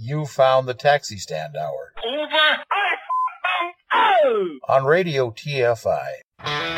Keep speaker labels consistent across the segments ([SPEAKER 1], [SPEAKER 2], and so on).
[SPEAKER 1] You found the taxi stand hour.
[SPEAKER 2] Over.
[SPEAKER 1] On Radio TFI.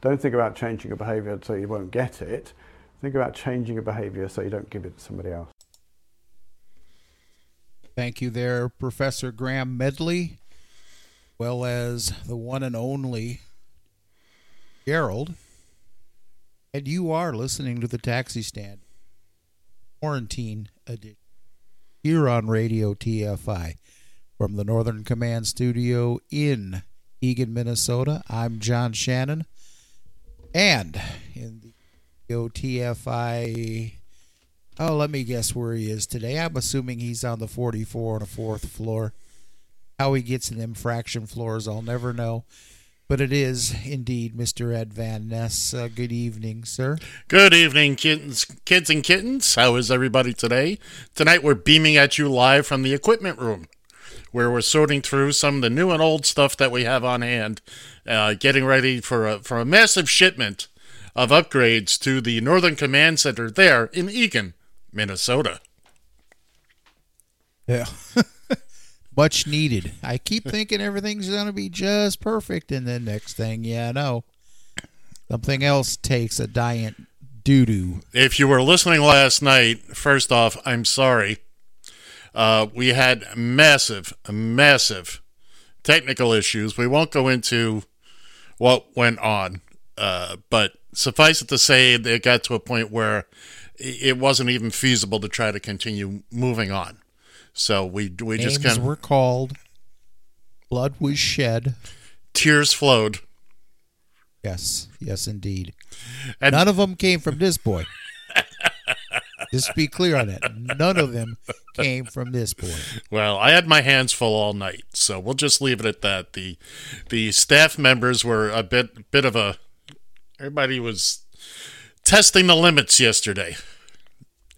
[SPEAKER 3] Don't think about changing a behavior so you won't get it. Think about changing a behavior so you don't give it to somebody else.
[SPEAKER 4] Thank you there, Professor Graham Medley, well as the one and only Gerald. And you are listening to the Taxi Stand Quarantine Edition here on Radio TFI from the Northern Command Studio in Eagan, Minnesota. I'm John Shannon. And in the OTFI, oh, let me guess where he is today. I'm assuming he's on the 44 on the fourth floor. How he gets in them fraction floors, I'll never know. But it is indeed Mr. Ed Van Ness. Uh, good evening, sir.
[SPEAKER 5] Good evening, kittens, kids and kittens. How is everybody today? Tonight we're beaming at you live from the equipment room, where we're sorting through some of the new and old stuff that we have on hand uh, getting ready for a, for a massive shipment of upgrades to the Northern Command Center there in Eagan, Minnesota.
[SPEAKER 4] Yeah. Much needed. I keep thinking everything's going to be just perfect, and then next thing, yeah, no. Something else takes a giant doo doo.
[SPEAKER 5] If you were listening last night, first off, I'm sorry. Uh, we had massive, massive technical issues. We won't go into what went on. Uh, but suffice it to say, it got to a point where it wasn't even feasible to try to continue moving on. So we we
[SPEAKER 4] Names
[SPEAKER 5] just kind of
[SPEAKER 4] were called, blood was shed,
[SPEAKER 5] tears flowed.
[SPEAKER 4] Yes, yes, indeed. And None of them came from this boy. Just be clear on that. None of them came from this boy.
[SPEAKER 5] Well, I had my hands full all night, so we'll just leave it at that. the The staff members were a bit bit of a. Everybody was testing the limits yesterday.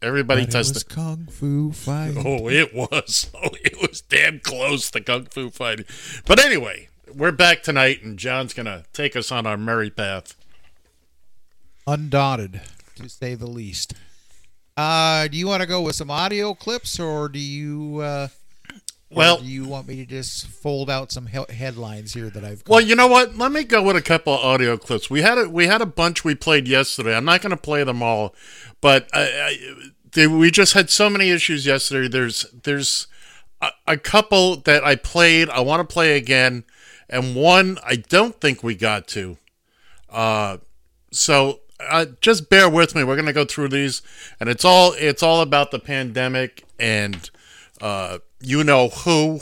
[SPEAKER 5] Everybody
[SPEAKER 4] but
[SPEAKER 5] tested.
[SPEAKER 4] kung fu fighting.
[SPEAKER 5] Oh, it was. Oh, it was damn close to kung fu fighting. But anyway, we're back tonight, and John's gonna take us on our merry path.
[SPEAKER 4] Undaunted, to say the least. Uh, do you want to go with some audio clips, or do you? Uh,
[SPEAKER 5] well,
[SPEAKER 4] do you want me to just fold out some he- headlines here that I've?
[SPEAKER 5] Got? Well, you know what? Let me go with a couple of audio clips. We had a we had a bunch we played yesterday. I'm not going to play them all, but I, I, they, we just had so many issues yesterday. There's there's a, a couple that I played. I want to play again, and one I don't think we got to. Uh, so uh, just bear with me. We're going to go through these, and it's all it's all about the pandemic and uh, you know who,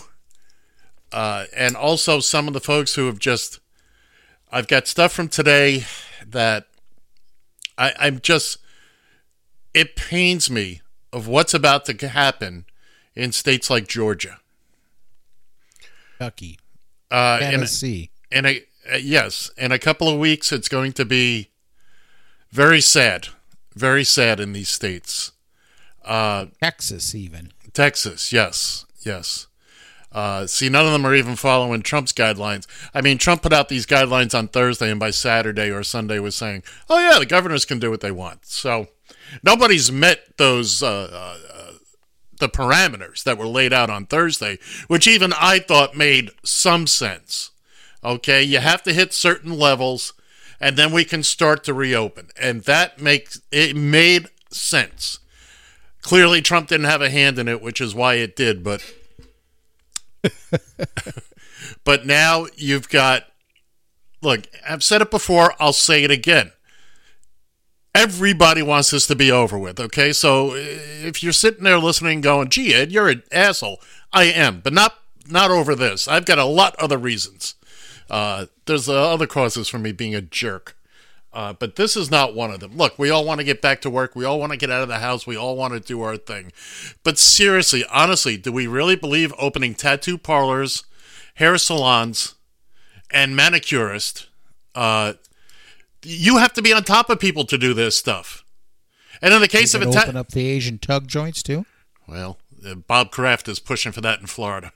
[SPEAKER 5] uh, and also some of the folks who have just. I've got stuff from today that I, I'm just. It pains me of what's about to happen in states like Georgia,
[SPEAKER 4] Kentucky,
[SPEAKER 5] uh,
[SPEAKER 4] Tennessee,
[SPEAKER 5] and a, uh, yes, in a couple of weeks, it's going to be very sad, very sad in these states. Uh,
[SPEAKER 4] Texas, even
[SPEAKER 5] Texas, yes, yes. Uh, see, none of them are even following Trump's guidelines. I mean, Trump put out these guidelines on Thursday, and by Saturday or Sunday was saying, "Oh yeah, the governors can do what they want." So nobody's met those uh, uh, the parameters that were laid out on Thursday, which even I thought made some sense. Okay, you have to hit certain levels and then we can start to reopen. And that makes it made sense. Clearly, Trump didn't have a hand in it, which is why it did. But but now you've got. Look, I've said it before. I'll say it again. Everybody wants this to be over with. Okay, so eh, if you're sitting there listening, going, "Gee, Ed, you're an asshole," I am, but not not over this. I've got a lot other reasons. Uh, there's uh, other causes for me being a jerk. Uh, but this is not one of them. Look, we all want to get back to work. We all want to get out of the house. We all want to do our thing. But seriously, honestly, do we really believe opening tattoo parlors, hair salons, and manicurists, uh, you have to be on top of people to do this stuff? And in the case of a ta-
[SPEAKER 4] open up the Asian tug joints too.
[SPEAKER 5] well, uh, Bob Kraft is pushing for that in Florida,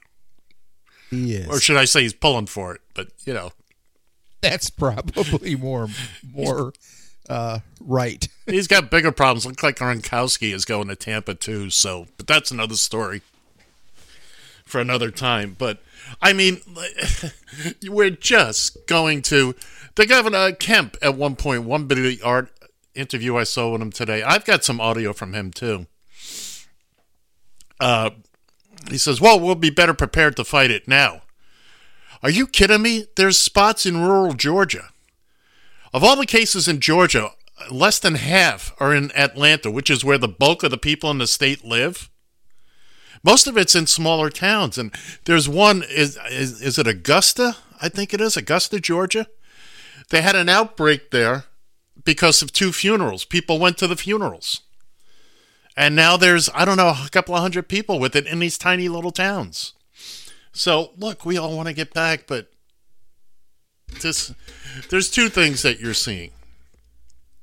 [SPEAKER 4] Yes,
[SPEAKER 5] or should I say he's pulling for it? But you know,
[SPEAKER 4] that's probably more more uh, right.
[SPEAKER 5] He's got bigger problems. Looks like Gronkowski is going to Tampa too. So, but that's another story for another time. But I mean, we're just going to the governor Kemp at one point, one. Bit of the art interview I saw with him today. I've got some audio from him too. Uh, he says, "Well, we'll be better prepared to fight it now." Are you kidding me? There's spots in rural Georgia. Of all the cases in Georgia, less than half are in Atlanta, which is where the bulk of the people in the state live. Most of it's in smaller towns, and there's one is is, is it Augusta? I think it is Augusta, Georgia. They had an outbreak there because of two funerals. People went to the funerals, and now there's I don't know a couple of hundred people with it in these tiny little towns. So look, we all want to get back, but this there's two things that you're seeing.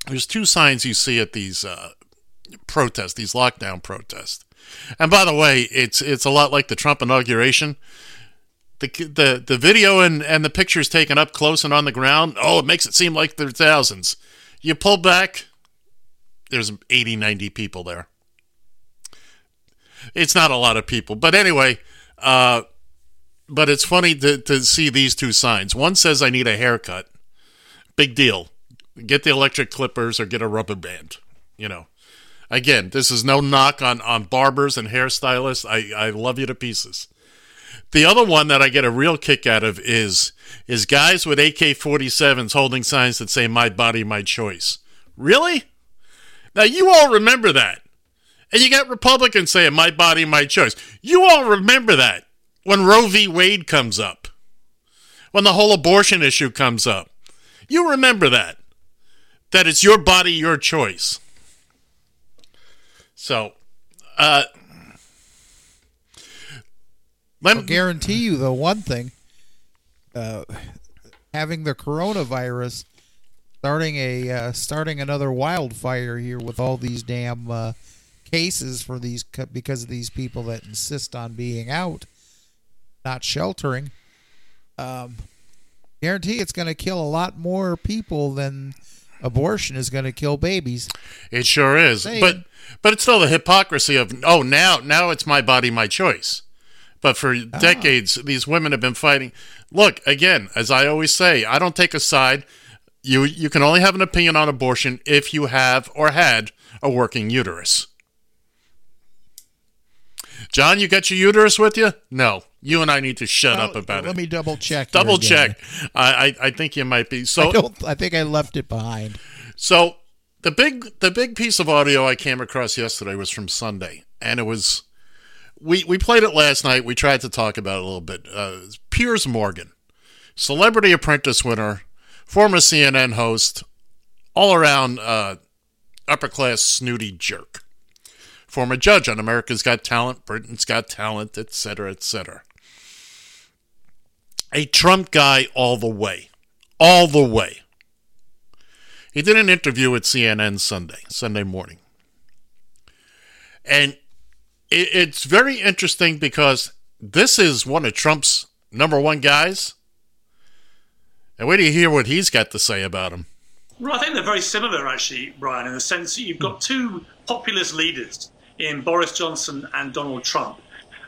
[SPEAKER 5] There's two signs you see at these uh, protests, these lockdown protests. And by the way, it's it's a lot like the Trump inauguration. The the the video and and the pictures taken up close and on the ground. Oh, it makes it seem like there's thousands. You pull back, there's 80, 90 people there. It's not a lot of people, but anyway, uh, but it's funny to, to see these two signs. One says, I need a haircut. Big deal. Get the electric clippers or get a rubber band. You know, again, this is no knock on, on barbers and hairstylists. I, I love you to pieces. The other one that I get a real kick out of is is guys with AK-47s holding signs that say "My body, my choice." Really? Now you all remember that, and you got Republicans saying "My body, my choice." You all remember that when Roe v. Wade comes up, when the whole abortion issue comes up. You remember that. That it's your body, your choice. So, uh, let
[SPEAKER 4] I'll guarantee you though one thing: uh, having the coronavirus, starting a uh, starting another wildfire here with all these damn uh, cases for these because of these people that insist on being out, not sheltering. Um, guarantee it's going to kill a lot more people than abortion is going to kill babies.
[SPEAKER 5] It sure is.
[SPEAKER 4] Saying.
[SPEAKER 5] But but it's still the hypocrisy of oh now now it's my body my choice. But for decades these women have been fighting. Look, again, as I always say, I don't take a side. You you can only have an opinion on abortion if you have or had a working uterus. John, you got your uterus with you? No. You and I need to shut up about
[SPEAKER 4] let
[SPEAKER 5] it.
[SPEAKER 4] Let me double check.
[SPEAKER 5] Double check. I, I I think you might be. So
[SPEAKER 4] I don't. I think I left it behind.
[SPEAKER 5] so the big the big piece of audio I came across yesterday was from Sunday, and it was we we played it last night. We tried to talk about it a little bit. Uh, Piers Morgan, Celebrity Apprentice winner, former CNN host, all around uh, upper class snooty jerk, former judge on America's Got Talent, Britain's Got Talent, etc., etc. A Trump guy all the way, all the way. He did an interview with CNN Sunday, Sunday morning. And it's very interesting because this is one of Trump's number one guys. And wait till you hear what he's got to say about him.
[SPEAKER 6] Well, I think they're very similar, actually, Brian, in the sense that you've got two populist leaders in Boris Johnson and Donald Trump.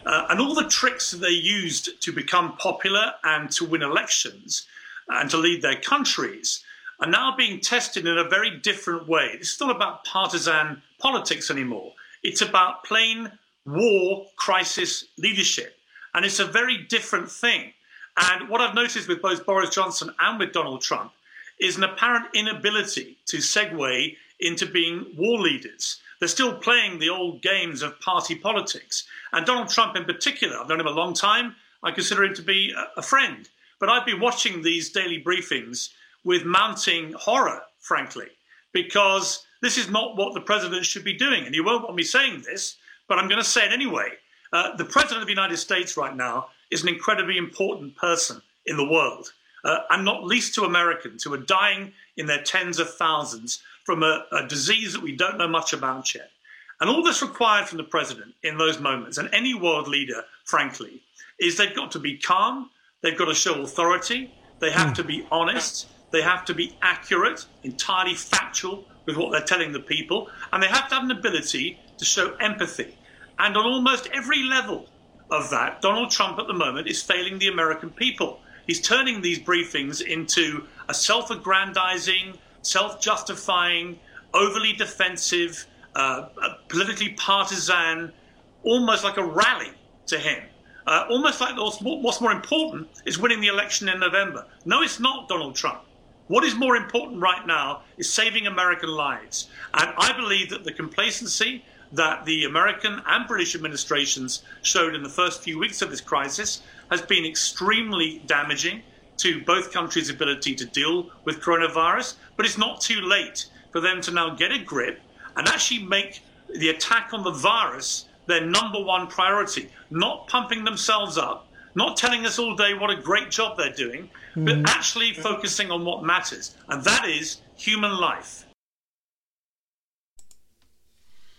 [SPEAKER 6] Uh, and all the tricks they used to become popular and to win elections and to lead their countries are now being tested in a very different way. It's not about partisan politics anymore, it's about plain war crisis leadership. And it's a very different thing. And what I've noticed with both Boris Johnson and with Donald Trump is an apparent inability to segue into being war leaders. They're still playing the old games of party politics. And Donald Trump, in particular, I've known him a long time. I consider him to be a friend. But I've been watching these daily briefings with mounting horror, frankly, because this is not what the president should be doing. And you won't want me saying this, but I'm going to say it anyway. Uh, the president of the United States right now is an incredibly important person in the world, uh, and not least to Americans who are dying in their tens of thousands from a, a disease that we don't know much about yet. And all that's required from the president in those moments, and any world leader, frankly, is they've got to be calm, they've got to show authority, they have hmm. to be honest, they have to be accurate, entirely factual with what they're telling the people, and they have to have an ability to show empathy. And on almost every level of that, Donald Trump at the moment is failing the American people. He's turning these briefings into a self aggrandizing, self justifying, overly defensive, uh, politically partisan, almost like a rally to him. Uh, almost like what's more important is winning the election in November. No, it's not Donald Trump. What is more important right now is saving American lives. And I believe that the complacency that the American and British administrations showed in the first few weeks of this crisis has been extremely damaging to both countries' ability to deal with coronavirus. But it's not too late for them to now get a grip and actually make the attack on the virus their number one priority, not pumping themselves up, not telling us all day what a great job they're doing, mm. but actually focusing on what matters, and that is human life.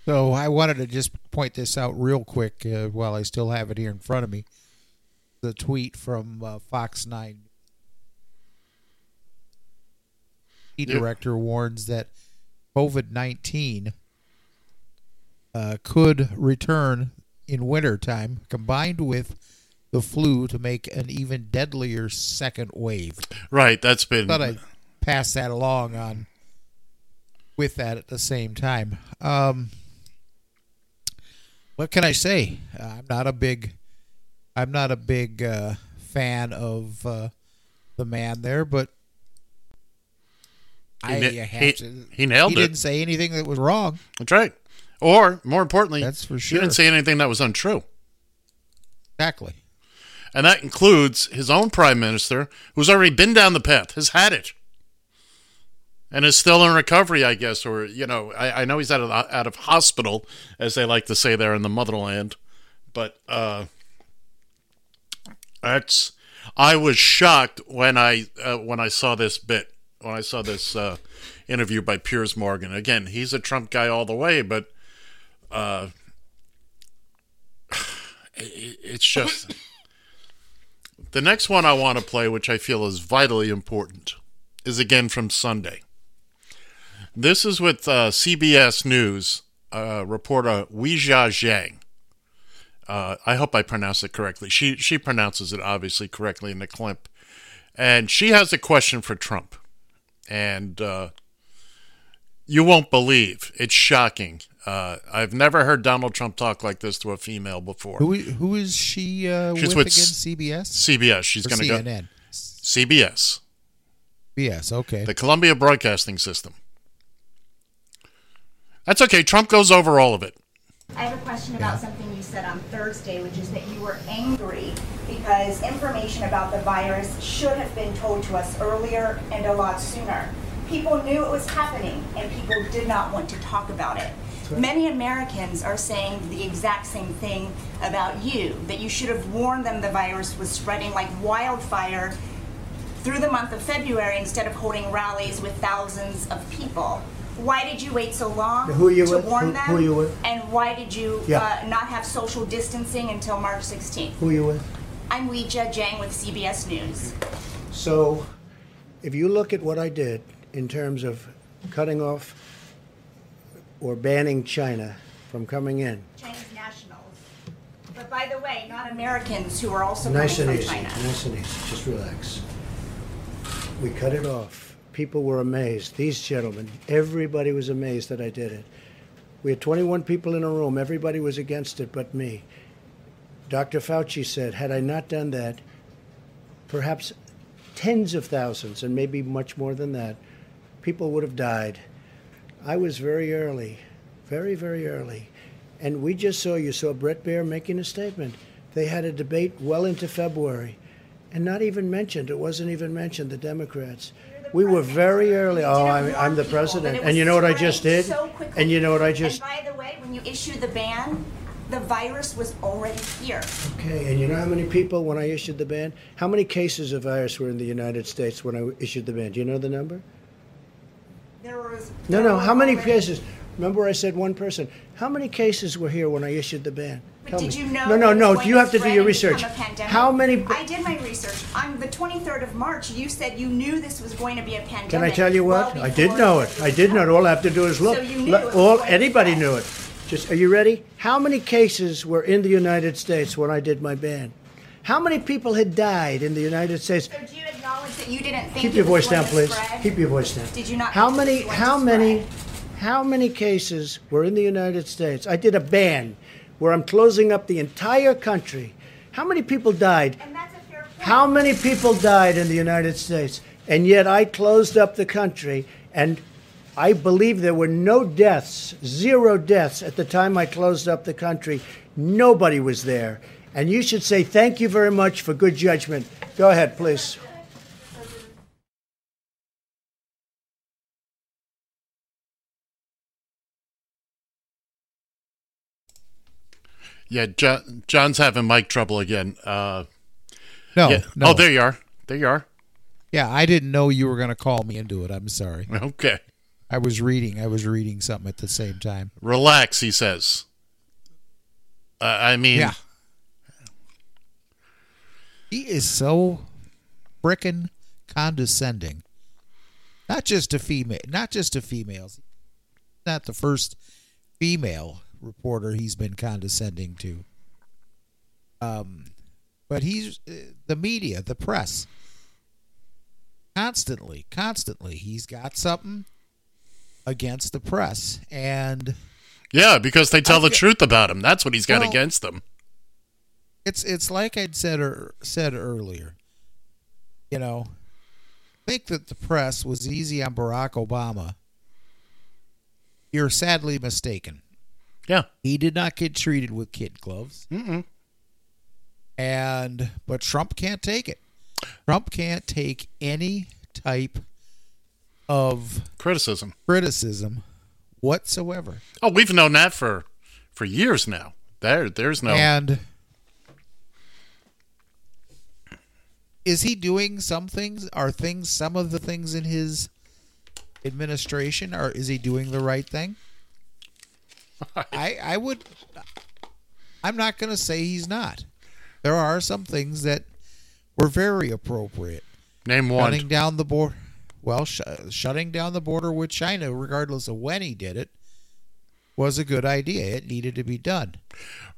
[SPEAKER 4] So I wanted to just point this out real quick uh, while I still have it here in front of me. The tweet from uh, Fox 9. The yep. Director warns that COVID 19 uh, could return in wintertime combined with the flu to make an even deadlier second wave.
[SPEAKER 5] Right, that's been.
[SPEAKER 4] Thought I'd pass that along on with that at the same time. Um, what can I say? Uh, I'm not a big, I'm not a big uh, fan of uh, the man there, but
[SPEAKER 5] he, I have he, to. He nailed
[SPEAKER 4] he
[SPEAKER 5] it.
[SPEAKER 4] He didn't say anything that was wrong.
[SPEAKER 5] That's right. Or more importantly,
[SPEAKER 4] that's for sure.
[SPEAKER 5] He didn't say anything that was untrue.
[SPEAKER 4] Exactly.
[SPEAKER 5] And that includes his own prime minister, who's already been down the path, has had it, and is still in recovery, I guess. Or you know, I, I know he's out of out of hospital, as they like to say there in the motherland. But uh, that's I was shocked when I uh, when I saw this bit when I saw this uh, interview by Piers Morgan. Again, he's a Trump guy all the way, but uh, it, it's just the next one I want to play, which I feel is vitally important, is again from Sunday. This is with uh, CBS News uh, reporter Weijia Zhang. Uh, I hope I pronounce it correctly. She she pronounces it obviously correctly in the clip, and she has a question for Trump, and uh, you won't believe it's shocking uh, I've never heard Donald Trump talk like this to a female before.
[SPEAKER 4] Who, who is she uh, She's with, with again? CBS?
[SPEAKER 5] CBS. She's going to go. CNN? CBS.
[SPEAKER 4] CBS, okay.
[SPEAKER 5] The Columbia Broadcasting System. That's okay. Trump goes over all of it.
[SPEAKER 7] I have a question about yeah. something you said on Thursday, which is that you were angry because information about the virus should have been told to us earlier and a lot sooner. People knew it was happening, and people did not want to talk about it. Many Americans are saying the exact same thing about you, that you should have warned them the virus was spreading like wildfire through the month of February instead of holding rallies with thousands of people. Why did you wait so long to
[SPEAKER 8] with?
[SPEAKER 7] warn
[SPEAKER 8] who,
[SPEAKER 7] them?
[SPEAKER 8] Who you with?
[SPEAKER 7] And why did you yeah. uh, not have social distancing until March 16th?
[SPEAKER 8] Who you with?
[SPEAKER 7] I'm Weijia Jiang with CBS News.
[SPEAKER 8] So, if you look at what I did in terms of cutting off or banning China from coming in.
[SPEAKER 7] Chinese nationals. But by the way, not Americans who are also
[SPEAKER 8] nice
[SPEAKER 7] coming
[SPEAKER 8] and
[SPEAKER 7] from
[SPEAKER 8] easy.
[SPEAKER 7] China.
[SPEAKER 8] Nice and easy. Just relax. We cut it off. People were amazed. These gentlemen, everybody was amazed that I did it. We had 21 people in a room. Everybody was against it but me. Dr. Fauci said, had I not done that, perhaps tens of thousands, and maybe much more than that, people would have died. I was very early, very, very early. And we just saw, you saw Bret Baier making a statement. They had a debate well into February and not even mentioned, it wasn't even mentioned, the Democrats. We were very early. Oh, I'm, I'm the president. And you know what I just did? And you know what I just.
[SPEAKER 7] And by the way, when you issued the ban, the virus was already here.
[SPEAKER 8] Okay, and you know how many people, when I issued the ban, how many cases of virus were in the United States when I issued the ban? Do you know the number?
[SPEAKER 7] There was.
[SPEAKER 8] No, no, how many cases? Remember I said one person. How many cases were here when I issued the ban?
[SPEAKER 7] But
[SPEAKER 8] Tell
[SPEAKER 7] did
[SPEAKER 8] me.
[SPEAKER 7] you know?
[SPEAKER 8] No, no, no, you have to do
[SPEAKER 7] spread
[SPEAKER 8] your
[SPEAKER 7] and become
[SPEAKER 8] research.
[SPEAKER 7] a pandemic?
[SPEAKER 8] How many,
[SPEAKER 7] I did my research. On the 23rd of March, you said you knew this was going to be a pandemic.
[SPEAKER 8] can I tell you what?
[SPEAKER 7] well
[SPEAKER 8] I did
[SPEAKER 7] before
[SPEAKER 8] know it. I did know it. All I have to do is look.
[SPEAKER 7] So you knew it was
[SPEAKER 8] All,
[SPEAKER 7] going to
[SPEAKER 8] anybody
[SPEAKER 7] spread.
[SPEAKER 8] knew it. Just, are you ready? How many cases were in the United States when I did my ban? How many people had died in the United States?
[SPEAKER 7] So do you acknowledge that you didn't think
[SPEAKER 8] Keep your voice down, please.
[SPEAKER 7] spread?
[SPEAKER 8] Keep your voice down.
[SPEAKER 7] Did you not
[SPEAKER 8] How many? How many? How many cases were in the United States? I did a ban where I'm closing up the entire country. How many people died?
[SPEAKER 7] And that's a fair point.
[SPEAKER 8] How many people died in the United States? And yet I closed up the country, and I believe there were no deaths, zero deaths at the time I closed up the country. Nobody was there. And you should say thank you very much for good judgment. Go ahead, please.
[SPEAKER 5] Yeah, John, John's having mic trouble again. Uh,
[SPEAKER 4] No,
[SPEAKER 5] yeah.
[SPEAKER 4] no.
[SPEAKER 5] Oh, there you are. There you are.
[SPEAKER 4] Yeah, I didn't know you were going to call me into it. I'm sorry.
[SPEAKER 5] Okay.
[SPEAKER 4] I was reading. I was reading something at the same time.
[SPEAKER 5] Relax, he says. Uh, I mean,
[SPEAKER 4] Yeah. He is so frickin' condescending. Not just to female, not just to females. Not the first female reporter he's been condescending to. Um, but he's uh, the media, the press. Constantly, constantly, he's got something against the press, and
[SPEAKER 5] yeah, because they tell
[SPEAKER 4] I
[SPEAKER 5] the truth about him. That's what he's got
[SPEAKER 4] Well-
[SPEAKER 5] against them.
[SPEAKER 4] it's it's like I'd said er, said earlier. You know, think that the press was easy on Barack Obama. You're sadly mistaken.
[SPEAKER 5] Yeah.
[SPEAKER 4] He did not get treated with kid gloves.
[SPEAKER 5] Mm-mm.
[SPEAKER 4] And but Trump can't take it. Trump can't take any type of
[SPEAKER 5] Criticism.
[SPEAKER 4] criticism whatsoever.
[SPEAKER 5] Oh, we've known that for for years now. There, there's no.
[SPEAKER 4] And is he doing some things? Are things some of the things in his administration? Or is he doing the right thing? I I would. I'm not going to say he's not. There are some things that were very appropriate.
[SPEAKER 5] Name one.
[SPEAKER 4] Shutting down the border. Well, sh- shutting down the border with China, regardless of when he did it, was a good idea. It needed to be done.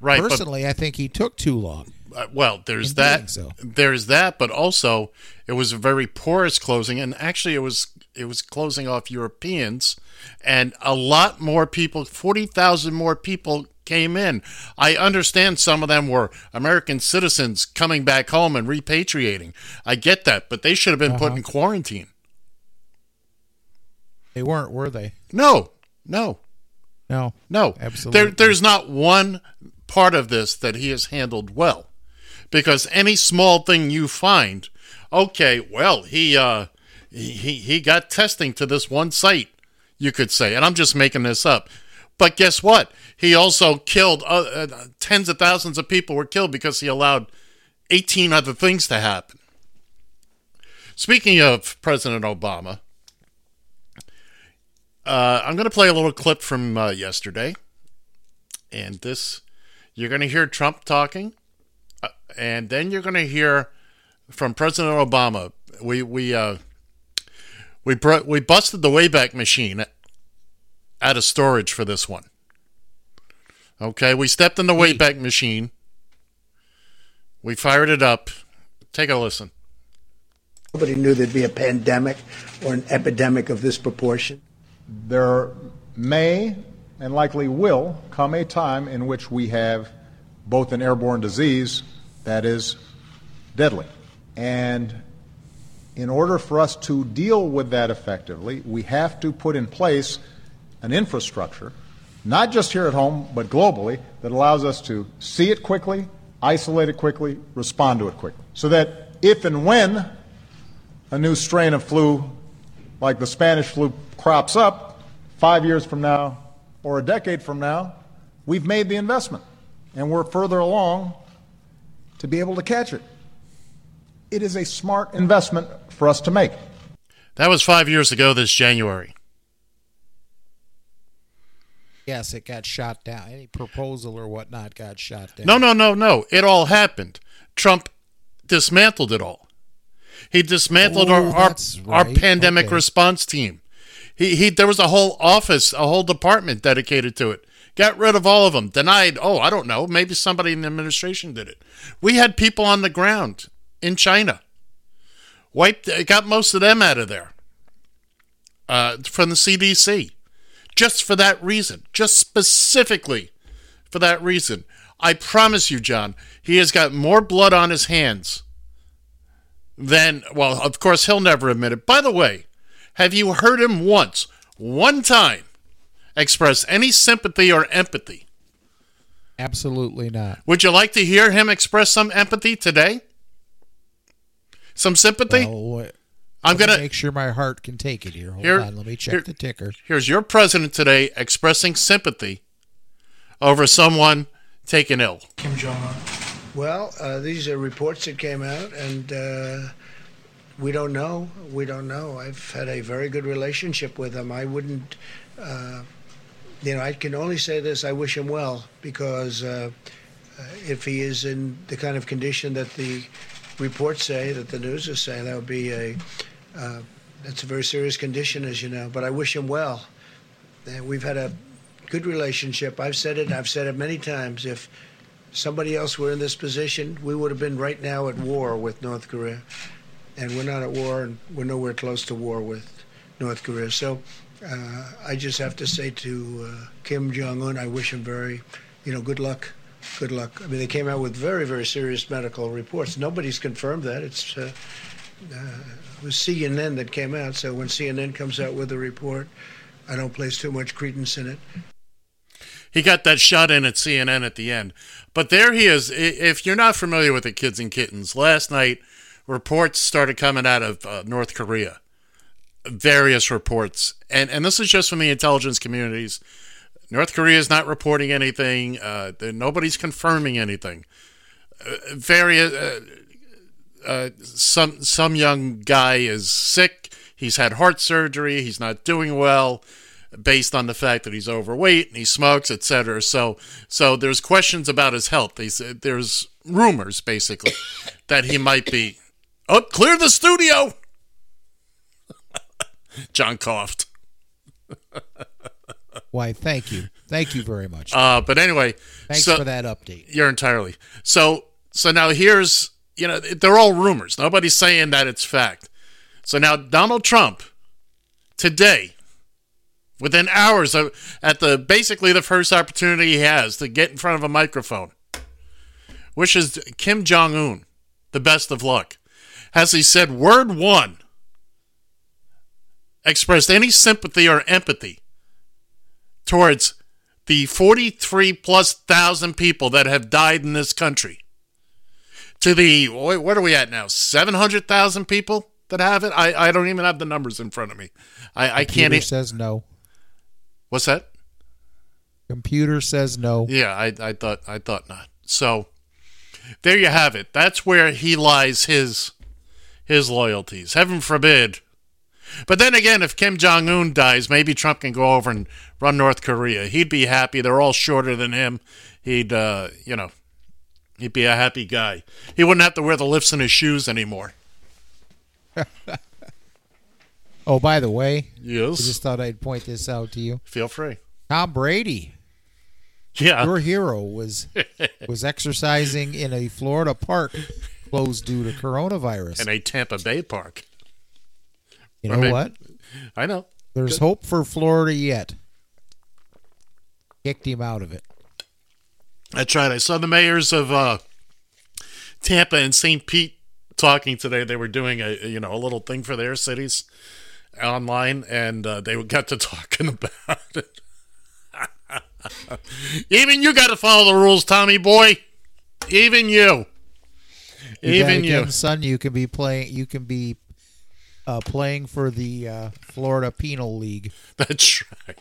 [SPEAKER 5] Right, but-
[SPEAKER 4] Personally, I think he took too long.
[SPEAKER 5] Uh, well, there's that.
[SPEAKER 4] so.
[SPEAKER 5] There's that, but also it was a very porous closing, and actually it was it was closing off Europeans, and a lot more people, forty thousand more people came in. I understand some of them were American citizens coming back home and repatriating. I get that, but they should have been put
[SPEAKER 4] Uh-huh.
[SPEAKER 5] in quarantine.
[SPEAKER 4] They weren't, were they?
[SPEAKER 5] No, no,
[SPEAKER 4] No.
[SPEAKER 5] no.
[SPEAKER 4] Absolutely.
[SPEAKER 5] There, there's not one part of this that he has handled well, because any small thing you find, okay, well, he uh, he he- got testing to this one site, you could say, and I'm just making this up. But guess what? He also killed uh, uh, tens of thousands of people were killed because he allowed 18 other things to happen. Speaking of President Obama, uh, I'm going to play a little clip from uh, yesterday. And this, you're going to hear Trump talking, uh, and then you're going to hear from President Obama. We we uh, we br- we busted the Wayback Machine out of storage for this one. Okay, we stepped in the Wayback Machine. We fired it up. Take a listen.
[SPEAKER 8] Nobody knew there'd be a pandemic or an epidemic of this proportion.
[SPEAKER 9] There may and likely will come a time in which we have both an airborne disease that is deadly. And in order for us to deal with that effectively, we have to put in place an infrastructure, not just here at home, but globally, that allows us to see it quickly, isolate it quickly, respond to it quickly. So that if and when a new strain of flu, like the Spanish flu, crops up five years from now or a decade from now, we've made the investment and we're further along to be able to catch it. It is a smart investment for us to make.
[SPEAKER 5] That was five years ago this January.
[SPEAKER 4] Yes, it got shot down. Any proposal or whatnot got shot down.
[SPEAKER 5] No, no, no, no. It all happened. Trump dismantled it all. He dismantled
[SPEAKER 4] Oh,
[SPEAKER 5] our our,
[SPEAKER 4] that's
[SPEAKER 5] our pandemic
[SPEAKER 4] Okay.
[SPEAKER 5] response team. He he there was a whole office, a whole department dedicated to it. Got rid of all of them. Denied, oh, I don't know, maybe somebody in the administration did it. We had people on the ground in China. Wiped got most of them out of there. Uh, from the CDC. Just for that reason. Just specifically for that reason. I promise you, John, he has got more blood on his hands than, well, of course, he'll never admit it. By the way, have you heard him once, one time, express any sympathy or empathy?
[SPEAKER 4] Absolutely not.
[SPEAKER 5] Would you like to hear him express some empathy today? Some sympathy?
[SPEAKER 4] Well, what-
[SPEAKER 5] I'm going to
[SPEAKER 4] make sure my heart can take it here. Hold
[SPEAKER 5] Here-
[SPEAKER 4] on, let me check
[SPEAKER 5] here-
[SPEAKER 4] the ticker.
[SPEAKER 5] Here's your president today expressing sympathy over someone taken ill.
[SPEAKER 8] Kim Jong Un. Well, uh, these are reports that came out, and uh, we don't know. We don't know. I've had a very good relationship with him. I wouldn't, uh, you know, I can only say this: I wish him well because uh, if he is in the kind of condition that the reports say, that the news is saying, that would be a uh, that's a very serious condition, as you know. But I wish him well. We've had a good relationship. I've said it. I've said it many times. If somebody else were in this position, we would have been right now at war with North Korea, and we're not at war, and we're nowhere close to war with North Korea. So uh, I just have to say to uh, Kim Jong Un, I wish him very, you know, good luck. Good luck. I mean, they came out with very, very serious medical reports. Nobody's confirmed that. It's uh, uh, it was CNN that came out. So when CNN comes out with a report, I don't place too much credence in it.
[SPEAKER 5] He got that shot in at CNN at the end. But there he is. If you're not familiar with the kids and kittens, last night reports started coming out of uh, North Korea. Various reports. And, and this is just from the intelligence communities. North Korea is not reporting anything. Uh, nobody's confirming anything. Uh, various. Uh, uh, some some young guy is sick. He's had heart surgery. He's not doing well, based on the fact that he's overweight and he smokes, etc. So so there's questions about his health. Said there's rumors basically that he might be. Oh, clear the studio. John coughed.
[SPEAKER 4] Why, thank you. Thank you very much.
[SPEAKER 5] Uh, but anyway,
[SPEAKER 4] Thanks
[SPEAKER 5] so-
[SPEAKER 4] for that update.
[SPEAKER 5] You're entirely. So so now here's you know they're all rumors. Nobody's saying that it's fact. So now Donald Trump today, within hours of at the basically the first opportunity he has to get in front of a microphone, wishes Kim Jong Un the best of luck. Has he said word one? Expressed any sympathy or empathy towards the 43 plus thousand people that have died in this country to the what are we at now 700,000 people that have it I, I don't even have the numbers in front of me I, I can't e-
[SPEAKER 4] says no.
[SPEAKER 5] What's that
[SPEAKER 4] Computer says no.
[SPEAKER 5] yeah I, I thought I thought not so there you have it that's where he lies his his loyalties heaven forbid but then again, if Kim Jong Un dies, maybe Trump can go over and run North Korea. He'd be happy. They're all shorter than him. He'd, uh, you know, he'd be a happy guy. He wouldn't have to wear the lifts in his shoes anymore.
[SPEAKER 4] Oh, by the way,
[SPEAKER 5] Yes.
[SPEAKER 4] I just thought I'd point this out to you.
[SPEAKER 5] Feel free.
[SPEAKER 4] Tom Brady,
[SPEAKER 5] Yeah.
[SPEAKER 4] your hero, was was exercising in a Florida park closed due to coronavirus.
[SPEAKER 5] In a Tampa Bay park.
[SPEAKER 4] you
[SPEAKER 5] I
[SPEAKER 4] know
[SPEAKER 5] mean,
[SPEAKER 4] what?
[SPEAKER 5] I know.
[SPEAKER 4] There's
[SPEAKER 5] Good.
[SPEAKER 4] hope for Florida yet. Kicked him out of it.
[SPEAKER 5] That's right. I saw the mayors of uh, Tampa and St. Pete talking today. They were doing a you know a little thing for their cities online, and uh, they got to talking about it. Even you got to follow the rules, Tommy boy. Even you.
[SPEAKER 4] You
[SPEAKER 5] Even you.
[SPEAKER 4] son, you can be playing. You can be uh, playing for the uh, Florida Penal League.
[SPEAKER 5] That's right.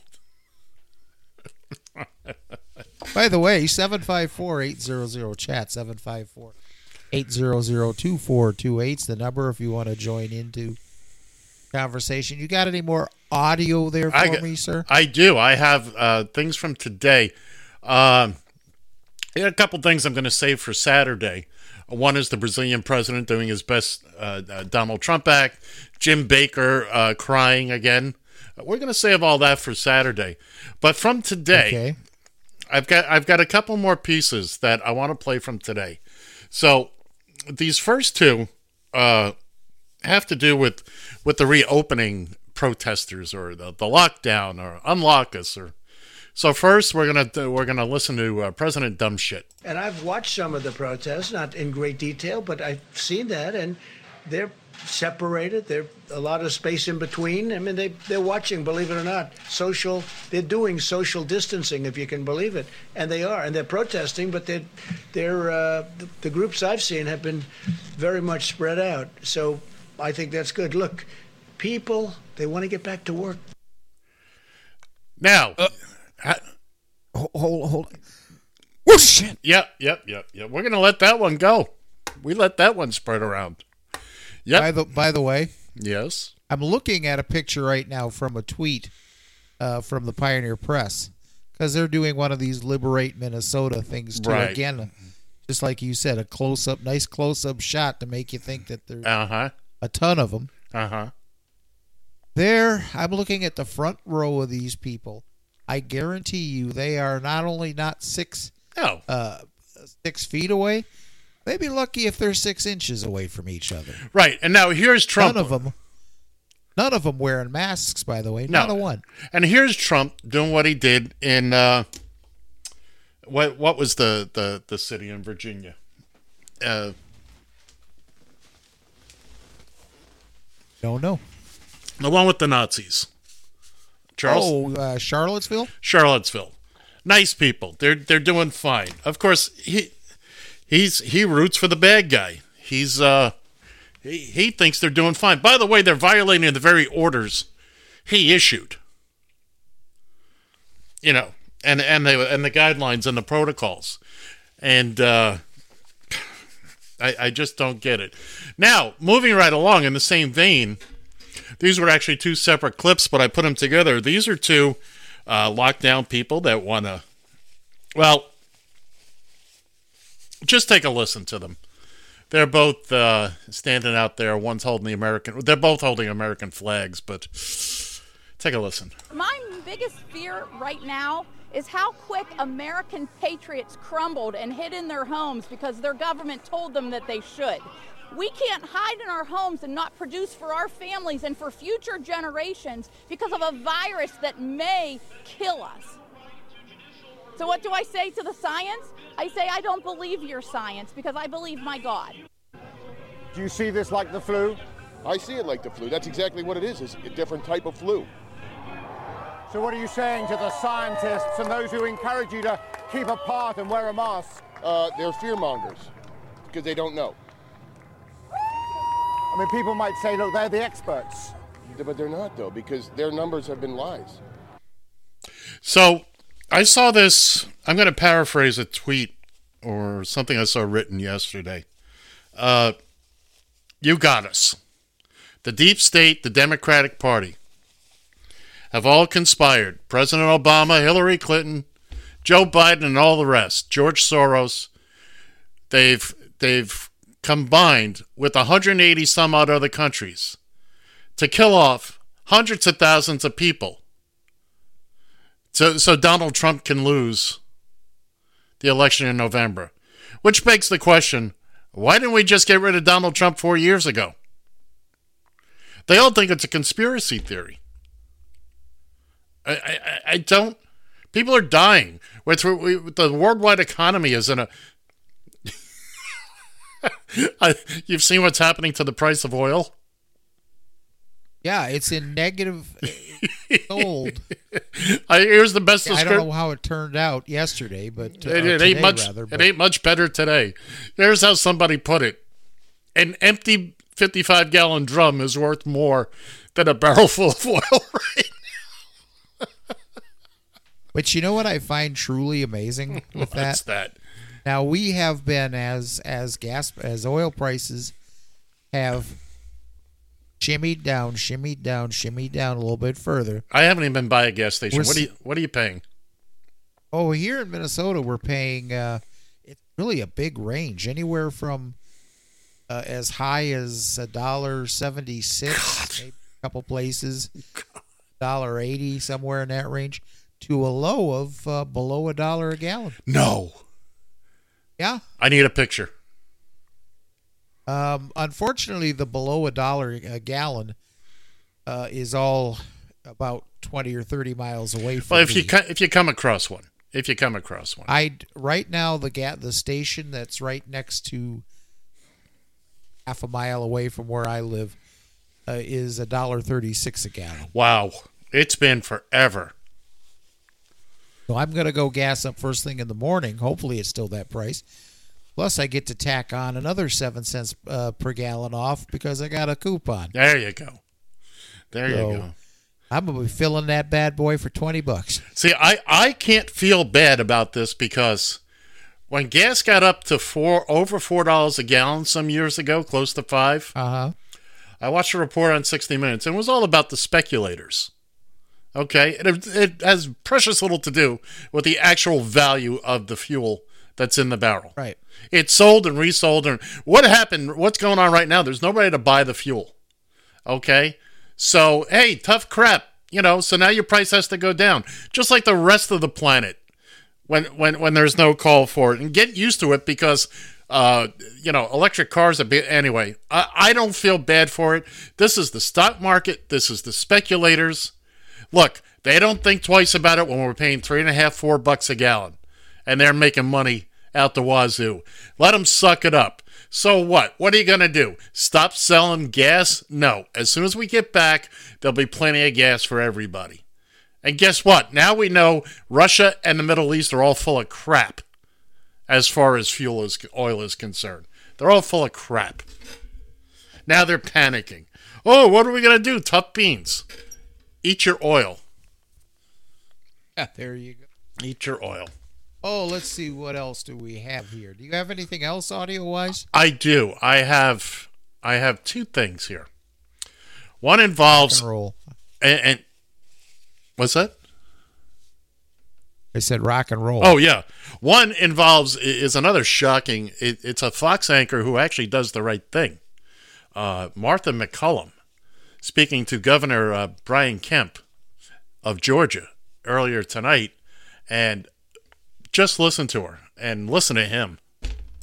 [SPEAKER 4] By the way, 754-800 chat 754 800-2428 is the number if you want to join into conversation. You got any more audio there for
[SPEAKER 5] I,
[SPEAKER 4] me, sir?
[SPEAKER 5] I do. I have uh, things from today. Um, a couple things I'm going to save for Saturday. One is the Brazilian president doing his best uh, uh, Donald Trump act. Jim Bakker uh, crying again. We're going to save all that for Saturday. But from today,
[SPEAKER 4] Okay.
[SPEAKER 5] I've got I've got a couple more pieces that I want to play from today. So these first two uh, have to do with with the reopening protesters or the, the lockdown or unlock us or so first we're gonna we're gonna listen to uh, President Dumb Shit.
[SPEAKER 8] And I've watched some of the protests, not in great detail, but I've seen that, and they're separated. There's a lot of space in between. I mean, they they're watching, believe it or not, social. They're doing social distancing, if you can believe it, and they are, and they're protesting, but they're they're uh, the, the groups I've seen have been very much spread out. So I think that's good. Look, people they want to get back to work.
[SPEAKER 5] Now,
[SPEAKER 4] Hold, hold, hold. Oh shit!
[SPEAKER 5] yep, yep, yep, yep. We're gonna let that one go. We let that one spread around. Yep.
[SPEAKER 4] By the by the way,
[SPEAKER 5] yes.
[SPEAKER 4] I'm looking at a picture right now from a tweet uh, from the Pioneer Press because they're doing one of these liberate Minnesota things too.
[SPEAKER 5] Right.
[SPEAKER 4] Again, just like you said, a close up, nice close up shot to make you think that there's
[SPEAKER 5] Uh huh.
[SPEAKER 4] A ton of them.
[SPEAKER 5] Uh huh.
[SPEAKER 4] There, I'm looking at the front row of these people. I guarantee you, they are not only not six
[SPEAKER 5] No.
[SPEAKER 4] uh, six feet away. They'd be lucky if they're six inches away from each other.
[SPEAKER 5] Right. And now here's Trump.
[SPEAKER 4] None of them. None of them wearing masks, by the way.
[SPEAKER 5] No.
[SPEAKER 4] Not a one.
[SPEAKER 5] And here's Trump doing what he did in uh, what what was the the the city in Virginia? Uh,
[SPEAKER 4] No, no.
[SPEAKER 5] the one with the Nazis. Charles
[SPEAKER 4] Oh, uh, Charlottesville.
[SPEAKER 5] Charlottesville. Nice people. They're they're doing fine. Of course, he he's he roots for the bad guy. He's uh he, he thinks they're doing fine. By the way, they're violating the very orders he issued. You know, and and the and the guidelines and the protocols. And uh I, I just don't get it. Now, moving right along in the same vein, these were actually two separate clips, but I put them together. These are two uh, lockdown people that want to, well, just take a listen to them. They're both uh, standing out there. One's holding the American. They're both holding American flags, but take a listen.
[SPEAKER 10] My biggest fear right now is how quick American patriots crumbled and hid in their homes because their government told them that they should. We can't hide in our homes and not produce for our families and for future generations because of a virus that may kill us. So, what do I say to the science? I say, I don't believe your science because I believe my God.
[SPEAKER 11] Do you see this like the flu? I see it like the flu. That's exactly what it is. It's a different type of flu.
[SPEAKER 12] So what are you saying to the scientists and those who encourage you to keep apart and wear a mask?
[SPEAKER 11] Uh, they're fear mongers because they don't know.
[SPEAKER 12] I mean, people might say, look, they're the experts.
[SPEAKER 11] But they're not, though, because their numbers have been lies.
[SPEAKER 5] So I saw this. I'm going to paraphrase a tweet or something I saw written yesterday. Uh, you got us. The deep state, the Democratic Party, have all conspired. President Obama, Hillary Clinton, Joe Biden, and all the rest. George Soros. They've they've combined with 180 some odd other countries to kill off hundreds of thousands of people so, so Donald Trump can lose the election in November, which begs the question: Why didn't we just get rid of Donald Trump four years ago? They all think it's a conspiracy theory. I, I, I don't People are dying. With, with the worldwide economy is in a. I, you've seen what's happening to the price of oil.
[SPEAKER 4] Yeah, it's in negative gold.
[SPEAKER 5] I, here's the best
[SPEAKER 4] Yeah, I don't know how it turned out yesterday, but uh,
[SPEAKER 5] it, it ain't much.
[SPEAKER 4] rather,
[SPEAKER 5] it ain't much better today. There's how somebody put it: an empty 55 gallon drum is worth more than a barrel full of oil.
[SPEAKER 4] But you know what I find truly amazing with that?
[SPEAKER 5] What's that?
[SPEAKER 4] Now we have been as as gas as oil prices have shimmied down, shimmied down, shimmied down a little bit further.
[SPEAKER 5] I haven't even been by a gas station.
[SPEAKER 4] We're
[SPEAKER 5] What are you What are you paying?
[SPEAKER 4] Oh, here in Minnesota, we're paying. Uh, it's really a big range, anywhere from uh, as high as a dollar seventy six, a couple places, dollar eighty, somewhere in that range, to a low of uh, below a dollar a gallon.
[SPEAKER 5] No.
[SPEAKER 4] Yeah.
[SPEAKER 5] I need a picture.
[SPEAKER 4] Um, unfortunately, the below a dollar a gallon uh, is all about twenty or thirty miles away from.
[SPEAKER 5] Well, if you
[SPEAKER 4] me.
[SPEAKER 5] co- if you come across one, if you come across one,
[SPEAKER 4] I right now the ga- the station that's right next to half a mile away from where I live uh, is a dollar thirty six a gallon.
[SPEAKER 5] wow, it's been forever.
[SPEAKER 4] So I'm gonna go gas up first thing in the morning. Hopefully it's still that price. Plus I get to tack on another seven cents uh, per gallon off because I got a coupon.
[SPEAKER 5] There you go. There
[SPEAKER 4] So,
[SPEAKER 5] you go.
[SPEAKER 4] I'm gonna be filling that bad boy for twenty bucks.
[SPEAKER 5] See, I, I can't feel bad about this because when gas got up to four over four dollars a gallon some years ago, close to five,
[SPEAKER 4] uh-huh.
[SPEAKER 5] I watched a report on 60 Minutes and it was all about the speculators. Okay, it, it has precious little to do with the actual value of the fuel that's in the barrel.
[SPEAKER 4] Right.
[SPEAKER 5] It's sold and resold, and what happened? What's going on right now? There's nobody to buy the fuel. Okay, so hey, tough crap. You know, so now your price has to go down, just like the rest of the planet. When when when there's no call for it, and get used to it because. Uh, you know, electric cars are bit anyway. I, I don't feel bad for it. This is the stock market. This is the speculators. Look, they don't think twice about it when we're paying three and a half, four bucks a gallon, and they're making money out the wazoo. Let them suck it up. So what? What are you going to do? Stop selling gas? No. As soon as we get back, there'll be plenty of gas for everybody. And guess what? Now we know Russia and the Middle East are all full of crap as far as fuel is oil is concerned. They're all full of crap. Now they're panicking. Oh, what are we going to do? Tough beans. Eat your oil.
[SPEAKER 4] Yeah, there you go.
[SPEAKER 5] Eat your oil.
[SPEAKER 4] Oh, let's see what else do we have here. Do you have anything else audio wise?
[SPEAKER 5] I do. I have I have two things here. One involves
[SPEAKER 4] Rock and roll.
[SPEAKER 5] And, and what's that?
[SPEAKER 4] I said rock and roll.
[SPEAKER 5] Oh yeah, one involves is another shocking. It, it's a Fox anchor who actually does the right thing. Uh, Martha MacCallum, speaking to Governor uh, Brian Kemp of Georgia earlier tonight, and just listen to her and listen to him.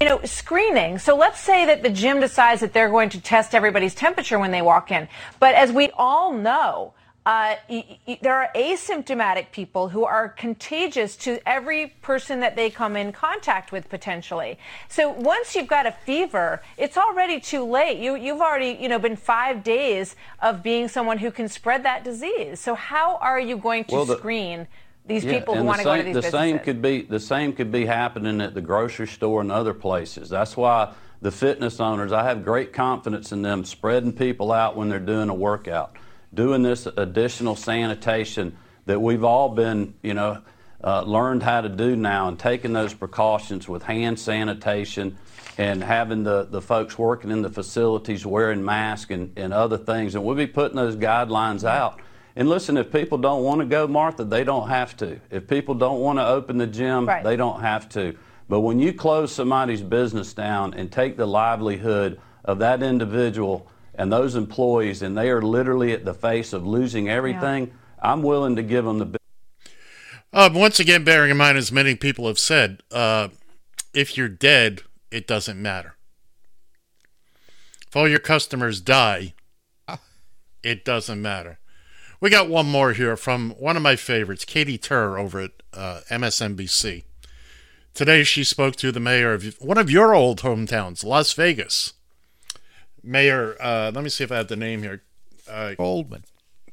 [SPEAKER 13] You know, screening. So let's say that the gym decides that they're going to test everybody's temperature when they walk in. But as we all know, uh, y- y- there are asymptomatic people who are contagious to every person that they come in contact with potentially. So once you've got a fever, it's already too late. You, you've already, you know, been five days of being someone who can spread that disease. So how are you going to
[SPEAKER 14] Well, the-
[SPEAKER 13] screen these
[SPEAKER 14] Yeah,
[SPEAKER 13] people who want to go to these
[SPEAKER 14] the
[SPEAKER 13] businesses?
[SPEAKER 14] same could be the same could be happening at the grocery store and other places. That's why the fitness owners, I have great confidence in them spreading people out when they're doing a workout, doing this additional sanitation that we've all been, you know, uh, learned how to do now, and taking those precautions with hand sanitation and having the, the folks working in the facilities wearing masks and, and other things. And we'll be putting those guidelines out. And listen, if people don't want to go, Martha, they don't have to. If people don't want to open the gym,
[SPEAKER 13] Right.
[SPEAKER 14] they don't have to. But when you close somebody's business down and take the livelihood of that individual and those employees, and they are literally at the face of losing everything, I'm willing to give them the
[SPEAKER 5] Uh, once again, bearing in mind, as many people have said, uh, if you're dead, it doesn't matter. If all your customers die, it doesn't matter. We got one more here from one of my favorites, Katy Tur over at uh, MSNBC. Today she spoke to the mayor of one of your old hometowns, Las Vegas. Mayor, uh, let me see if I have the name here. Uh,
[SPEAKER 4] Goldman.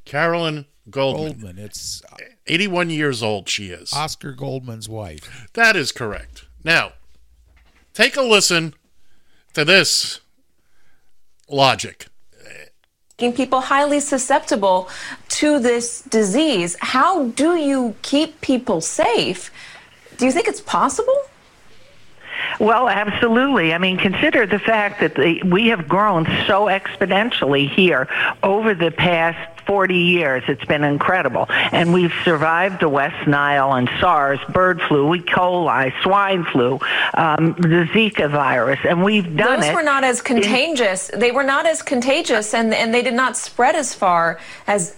[SPEAKER 5] Carolyn Goldman.
[SPEAKER 4] Goldman. It's
[SPEAKER 5] 81 years old she is.
[SPEAKER 4] Oscar Goldman's wife.
[SPEAKER 5] That is correct. Now, take a listen to this logic.
[SPEAKER 15] making people highly susceptible to this disease. How do you keep people safe? Do you think it's possible?
[SPEAKER 16] Well, absolutely. I mean, consider the fact that the, we have grown so exponentially here over the past 40 years. It's been incredible. And we've survived the West Nile and SARS, bird flu, E. coli, swine flu, um, the Zika virus, and we've done
[SPEAKER 15] Those
[SPEAKER 16] it.
[SPEAKER 15] were not as contagious. They were not as contagious, and, and they did not spread as far as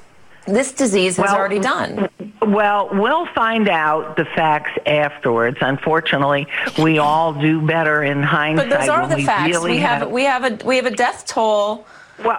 [SPEAKER 15] this disease has
[SPEAKER 16] Well,
[SPEAKER 15] already done.
[SPEAKER 16] Well, we'll find out the facts afterwards. Unfortunately, we all do better in hindsight.
[SPEAKER 15] But those are the
[SPEAKER 16] we
[SPEAKER 15] facts.
[SPEAKER 16] Really
[SPEAKER 15] we have, we have a we have a death toll.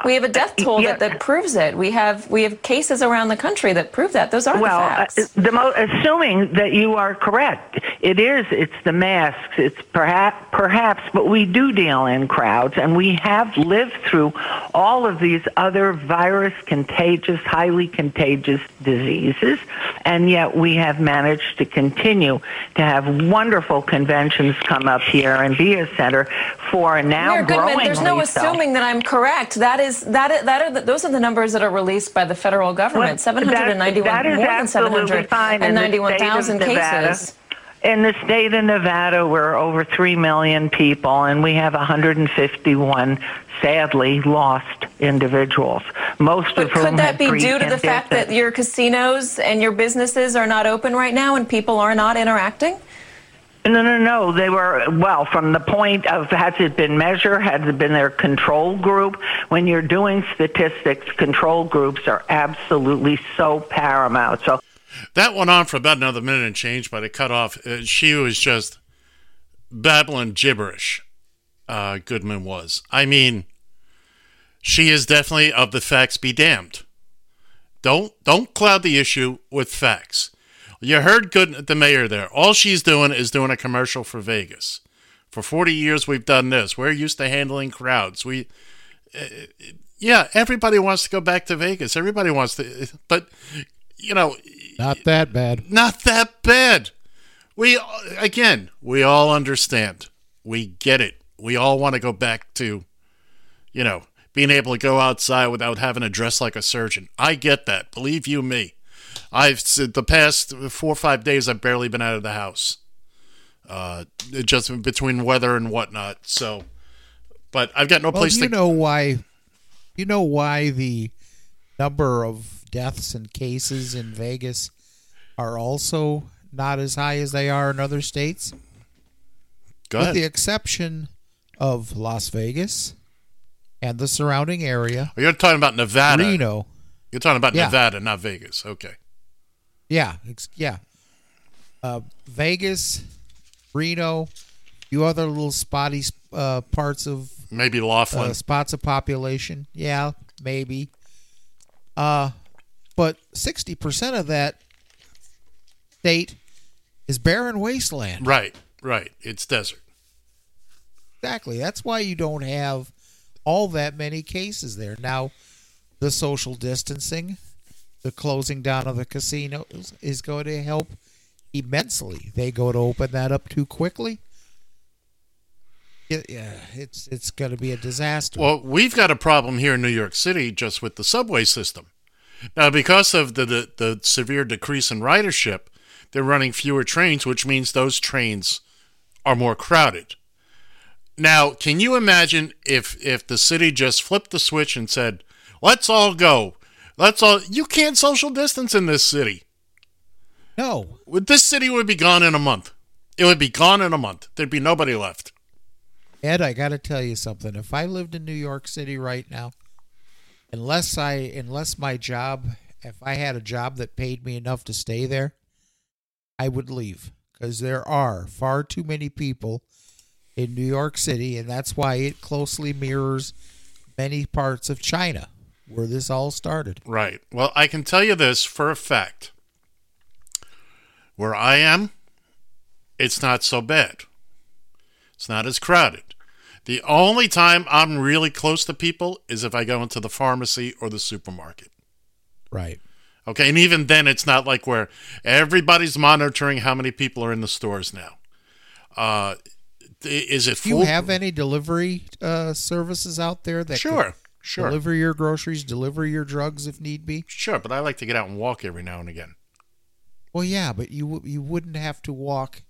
[SPEAKER 15] We have a death toll
[SPEAKER 16] yeah.
[SPEAKER 15] that, that proves it. We have we have cases around the country that prove that. Those are
[SPEAKER 16] well,
[SPEAKER 15] the facts.
[SPEAKER 16] uh, the mo- assuming that you are correct, it is. It's the masks. It's perhaps, perhaps, but we do deal in crowds, and we have lived through all of these other virus contagious, highly contagious diseases, and yet we have managed to continue to have wonderful conventions come up here and be a center for now
[SPEAKER 15] Mayor Goodman,
[SPEAKER 16] growing.
[SPEAKER 15] there's no assuming that I'm correct. That that is, that are the, those are the numbers that are released by the federal government.
[SPEAKER 16] Well,
[SPEAKER 15] Seven hundred and ninety-one,
[SPEAKER 16] that
[SPEAKER 15] more than seven hundred and ninety-one thousand cases.
[SPEAKER 16] In the state of Nevada, we're over 3 million people, and we have 151 sadly lost individuals, most
[SPEAKER 15] But
[SPEAKER 16] of whom
[SPEAKER 15] could that be due to the fact that your casinos and your businesses are not open right now and people are not interacting?
[SPEAKER 16] No, no, no. They were, well, from the point of has it been measured, has it been their control group? When you're doing statistics, control groups are absolutely so paramount. So
[SPEAKER 5] That went on for about another minute and change, but it cut off. Uh, she was just babbling gibberish. Uh, Goodman was. I mean, she is definitely of the facts be damned. Don't don't cloud the issue with facts. You heard good the mayor there. All she's doing is doing a commercial for Vegas. For 40 years we've done this. We're used to handling crowds. We uh, yeah, everybody wants to go back to Vegas. Everybody wants to but you know,
[SPEAKER 4] Not that bad.
[SPEAKER 5] not that bad. We again, we all understand. We get it. We all want to go back to, you know, being able to go outside without having to dress like a surgeon. I get that. Believe you me. I've said the past four or five days I've barely been out of the house. Uh, just between weather and whatnot. So, but I've got no
[SPEAKER 4] Well,
[SPEAKER 5] place
[SPEAKER 4] you
[SPEAKER 5] to
[SPEAKER 4] know why? You know why the number of deaths and cases in Vegas are also not as high as they are in other states. With the exception of Las Vegas and the surrounding area.
[SPEAKER 5] You're talking about Nevada.
[SPEAKER 4] Reno.
[SPEAKER 5] You're talking about
[SPEAKER 4] Yeah.
[SPEAKER 5] Nevada, not Vegas. Okay.
[SPEAKER 4] Yeah, ex- yeah. Uh, Vegas, Reno, few other little spotty uh, parts of
[SPEAKER 5] Maybe Laughlin.
[SPEAKER 4] uh, spots of population. Yeah, maybe. Uh, but sixty percent of that state is barren wasteland.
[SPEAKER 5] Right, right. It's desert.
[SPEAKER 4] Exactly. That's why you don't have all that many cases there. Now, the social distancing, the closing down of the casinos is going to help immensely. They go to open that up too quickly. Yeah, it's it's going to be a disaster.
[SPEAKER 5] Well, we've got a problem here in New York City just with the subway system. Now, because of the, the, the severe decrease in ridership, they're running fewer trains, which means those trains are more crowded. Now, can you imagine if if the city just flipped the switch and said, "Let's all go. Let's all." You can't social distance in this city.
[SPEAKER 4] No.
[SPEAKER 5] This city would be gone in a month. It would be gone in a month. There'd be nobody left.
[SPEAKER 4] Ed, I got to tell you something. If I lived in New York City right now, unless I unless my job, if I had a job that paid me enough to stay there, I would leave because there are far too many people in New York City, and that's why it closely mirrors many parts of China. Where this all started.
[SPEAKER 5] Right. Well, I can tell you this for a fact. Where I am, it's not so bad. It's not as crowded. The only time I'm really close to people is if I go into the pharmacy or the supermarket.
[SPEAKER 4] Right.
[SPEAKER 5] Okay, and even then, it's not like where everybody's monitoring how many people are in the stores now. Uh, is it
[SPEAKER 4] Do you have any delivery uh, services out there that
[SPEAKER 5] Sure, sure.
[SPEAKER 4] deliver your groceries, deliver your drugs if need be?
[SPEAKER 5] Sure, but I like to get out and walk every now and again.
[SPEAKER 4] Well, yeah, but you you wouldn't have to walk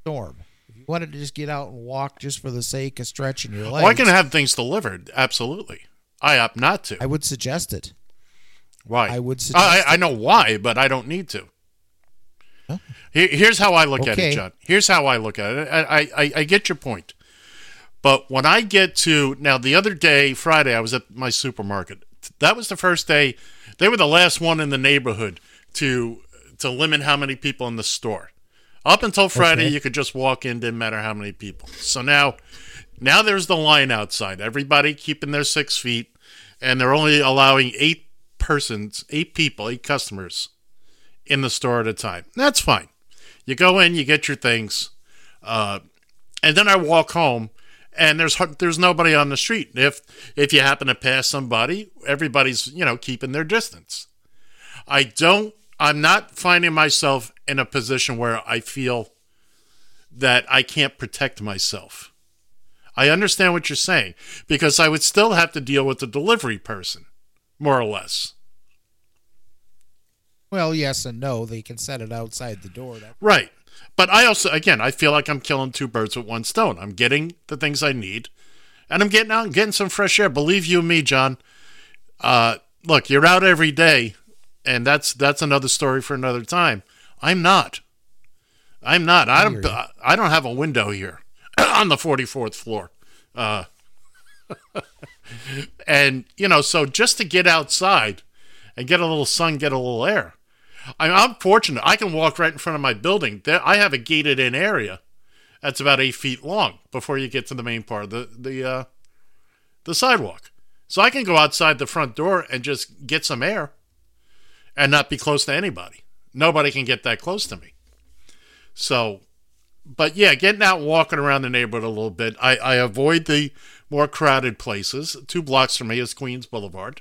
[SPEAKER 4] storm. If you wanted to just get out and walk just for the sake of stretching your legs,
[SPEAKER 5] Oh, I can have things delivered. Absolutely. I opt not to.
[SPEAKER 4] I would suggest it.
[SPEAKER 5] Why?
[SPEAKER 4] I would suggest
[SPEAKER 5] I, I know why, but I don't need to. Here, here's how I look at it, John. Here's how I look at it. I, I, I get your point. But when I get to now, the other day, Friday, I was at my supermarket. That was the first day. They were the last one in the neighborhood to to limit how many people in the store. Up until Friday, you could just walk in, didn't matter how many people. So now, now there's the line outside. Everybody keeping their six feet, and they're only allowing eight persons, eight people, eight customers in the store at a time. That's fine. You go in, you get your things, uh, and then I walk home, and there's there's nobody on the street. If if you happen to pass somebody, everybody's you know keeping their distance. I don't. I'm not finding myself in a position where I feel that I can't protect myself. I understand what you're saying because I would still have to deal with the delivery person, more or less.
[SPEAKER 4] Well, yes and no. They can set it outside the door. That
[SPEAKER 5] Right. But I also, again, I feel like I'm killing two birds with one stone. I'm getting the things I need, and I'm getting out and getting some fresh air. Believe you me, John. Uh, look, you're out every day, and that's that's another story for another time. I'm not. I'm not. I don't. I don't have a window here on the 44th floor. Uh, and you know, so just to get outside and get a little sun, get a little air. I I'm fortunate. I can walk right in front of my building. I have a gated in area that's about eight feet long before you get to the main part of the the uh, the sidewalk. So I can go outside the front door and just get some air and not be close to anybody. Nobody can get that close to me. So, but yeah, getting out walking around the neighborhood a little bit. I, I avoid the more crowded places. Two blocks from me is Queens Boulevard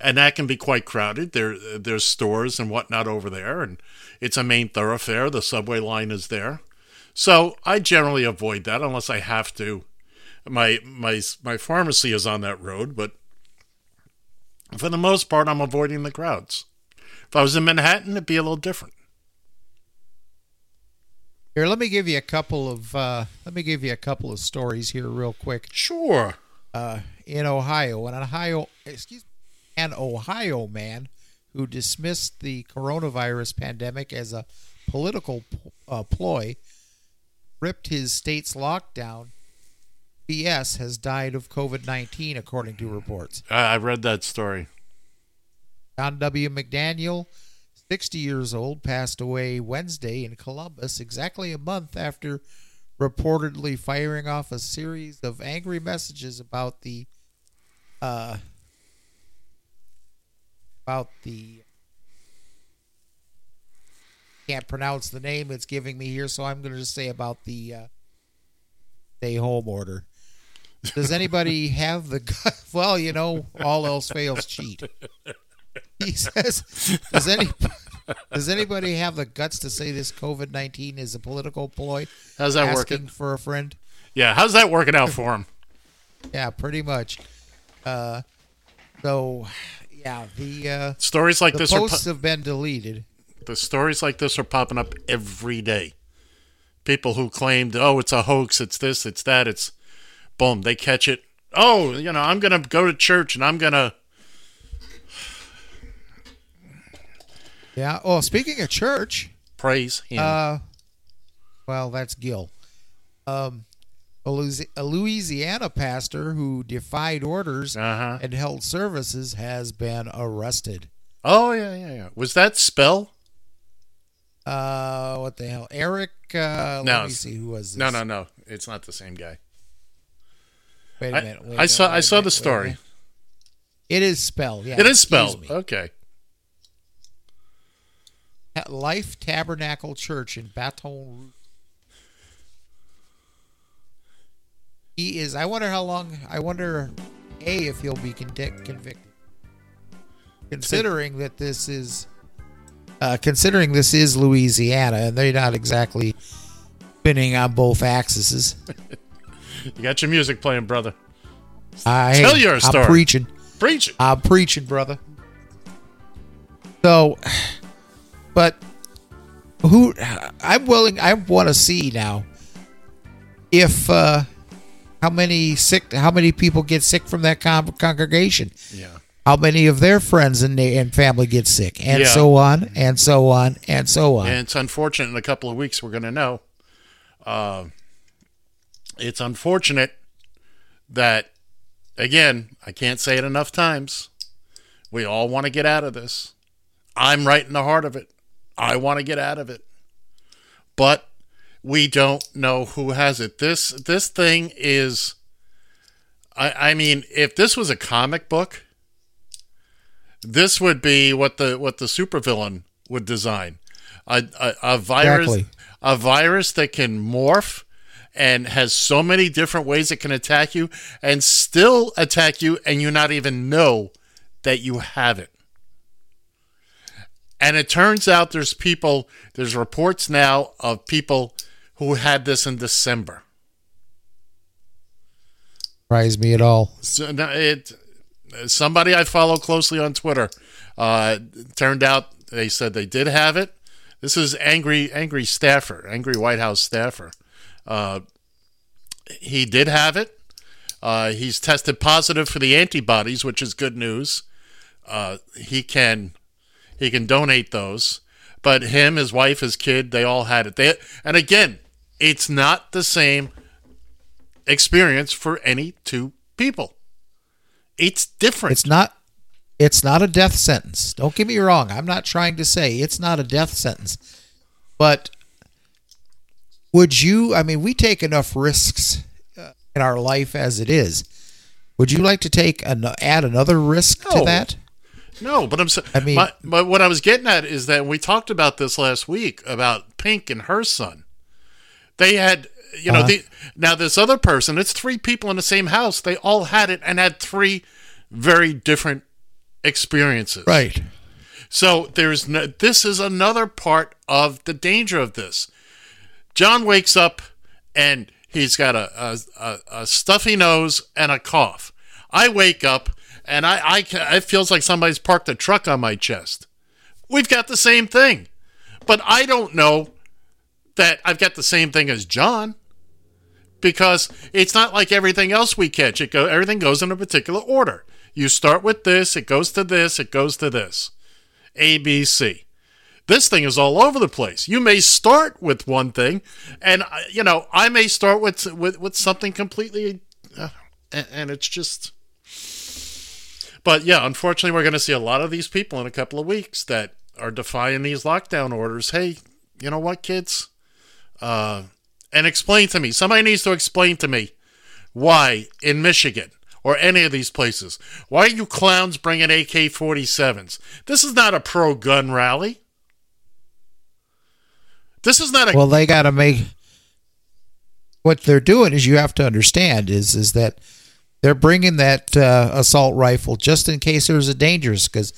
[SPEAKER 5] and that can be quite crowded. There, there's stores and whatnot over there, and it's a main thoroughfare. The subway line is there, so I generally avoid that unless I have to. My my my pharmacy is on that road, but for the most part, I'm avoiding the crowds. If I was in Manhattan, it'd be a little different.
[SPEAKER 4] Here, let me give you a couple of uh, let me give you a couple of stories here, real quick.
[SPEAKER 5] Sure.
[SPEAKER 4] Uh, in Ohio, an Ohio, excuse me, an Ohio man who dismissed the coronavirus pandemic as a political uh, ploy, ripped his state's lockdown. BS has died of COVID nineteen, according to reports.
[SPEAKER 5] I, I read that story.
[SPEAKER 4] John W. McDaniel, 60 years old, passed away Wednesday in Columbus, exactly a month after reportedly firing off a series of angry messages about the uh, about the can't pronounce the name it's giving me here, so I'm going to just say about the uh, stay home order. Does anybody have the gu- well? You know, all else fails, cheat. He says, "Does any does anybody have the guts to say this COVID nineteen is a political ploy?"
[SPEAKER 5] How's that
[SPEAKER 4] Asking
[SPEAKER 5] working?
[SPEAKER 4] for a friend?
[SPEAKER 5] Yeah, how's that working out for him?
[SPEAKER 4] Yeah, pretty much. Uh, so, yeah, the uh,
[SPEAKER 5] Stories like
[SPEAKER 4] the
[SPEAKER 5] this pu-
[SPEAKER 4] posts have been deleted.
[SPEAKER 5] The stories like this are popping up every day. People who claimed, oh, it's a hoax, it's this, it's that, it's boom, they catch it. Oh, you know, I'm going to go to church and I'm going to.
[SPEAKER 4] Yeah. Oh, speaking of church,
[SPEAKER 5] Praise him.
[SPEAKER 4] Uh, well, that's Gil. Um, a Louisiana pastor who defied orders
[SPEAKER 5] Uh-huh.
[SPEAKER 4] and held services has been arrested.
[SPEAKER 5] oh, yeah, yeah, yeah. Was that spell?
[SPEAKER 4] Uh, what the hell, Eric? Uh,
[SPEAKER 5] no.
[SPEAKER 4] let me see who was this.
[SPEAKER 5] No, no, no. It's not the same guy.
[SPEAKER 4] Wait a
[SPEAKER 5] I,
[SPEAKER 4] minute. wait
[SPEAKER 5] I saw I saw
[SPEAKER 4] minute,
[SPEAKER 5] the story.
[SPEAKER 4] It is spelled. Yeah,
[SPEAKER 5] it is spelled. Okay.
[SPEAKER 4] At Life Tabernacle Church in Baton Rouge. He is. I wonder how long. I wonder, a if he'll be convic- convicted. Considering that this is, uh, considering this is Louisiana, and they're not exactly spinning on both axes.
[SPEAKER 5] You got your music playing, brother.
[SPEAKER 4] I
[SPEAKER 5] Tell your story.
[SPEAKER 4] I'm preaching.
[SPEAKER 5] preaching.
[SPEAKER 4] I'm preaching, brother. So, but who? I'm willing. I want to see now if uh, how many sick, how many people get sick from that con- congregation.
[SPEAKER 5] Yeah.
[SPEAKER 4] How many of their friends and, and family get sick, and
[SPEAKER 5] Yeah.
[SPEAKER 4] so on, and so on, and so on.
[SPEAKER 5] And it's unfortunate in a couple of weeks we're going to know. Uh, it's unfortunate that, again, I can't say it enough times. We all want to get out of this. I'm right in the heart of it. I want to get out of it. But we don't know who has it. This this thing is I, I mean, if this was a comic book, this would be what the what the supervillain would design. A, a, a virus
[SPEAKER 4] Exactly.
[SPEAKER 5] a virus that can morph and has so many different ways it can attack you and still attack you and you not even know that you have it. And it turns out there's people, there's reports now of people who had this in December.
[SPEAKER 4] Surprise me at all.
[SPEAKER 5] So it somebody I follow closely on Twitter uh, turned out they said they did have it. This is angry, angry staffer, angry White House staffer. Uh, he did have it. Uh, he's tested positive for the antibodies, which is good news. Uh, he can he can donate those, but him, his wife, his kid, they all had it. They and again, it's not the same experience for any two people. It's different.
[SPEAKER 4] It's not. It's not a death sentence. Don't get me wrong. I'm not trying to say it's not a death sentence, but would you? I mean, we take enough risks uh, in our life as it is. Would you like to take an, add another risk to that?
[SPEAKER 5] No, but I'm saying.
[SPEAKER 4] I mean-
[SPEAKER 5] my, but what I was getting at is that we talked about this last week about Pink and her son. They had, you know,
[SPEAKER 4] Uh-huh.
[SPEAKER 5] the now this other person. It's three people in the same house. They all had it and had three very different experiences.
[SPEAKER 4] Right.
[SPEAKER 5] So there's no, this is another part of the danger of this. John wakes up and he's got a, a, a, a stuffy nose and a cough. I wake up and I, I it feels like somebody's parked a truck on my chest. We've got the same thing, but I don't know that I've got the same thing as John because it's not like everything else we catch. It go everything goes in a particular order. You start with this, it goes to this, it goes to this. A, B, C. This thing is all over the place. You may start with one thing, and uh, you know I may start with with, with something completely, uh, and, and it's just. But yeah, unfortunately, we're going to see a lot of these people in a couple of weeks that are defying these lockdown orders. Hey, you know what, kids? Uh, and explain to me. Somebody needs to explain to me why in Michigan or any of these places, why are you clowns bringing AK 47s? This is not a pro gun rally. This is not a.
[SPEAKER 4] Well, they got to make what they're doing is you have to understand is is that they're bringing that uh, assault rifle just in case there's a dangerous because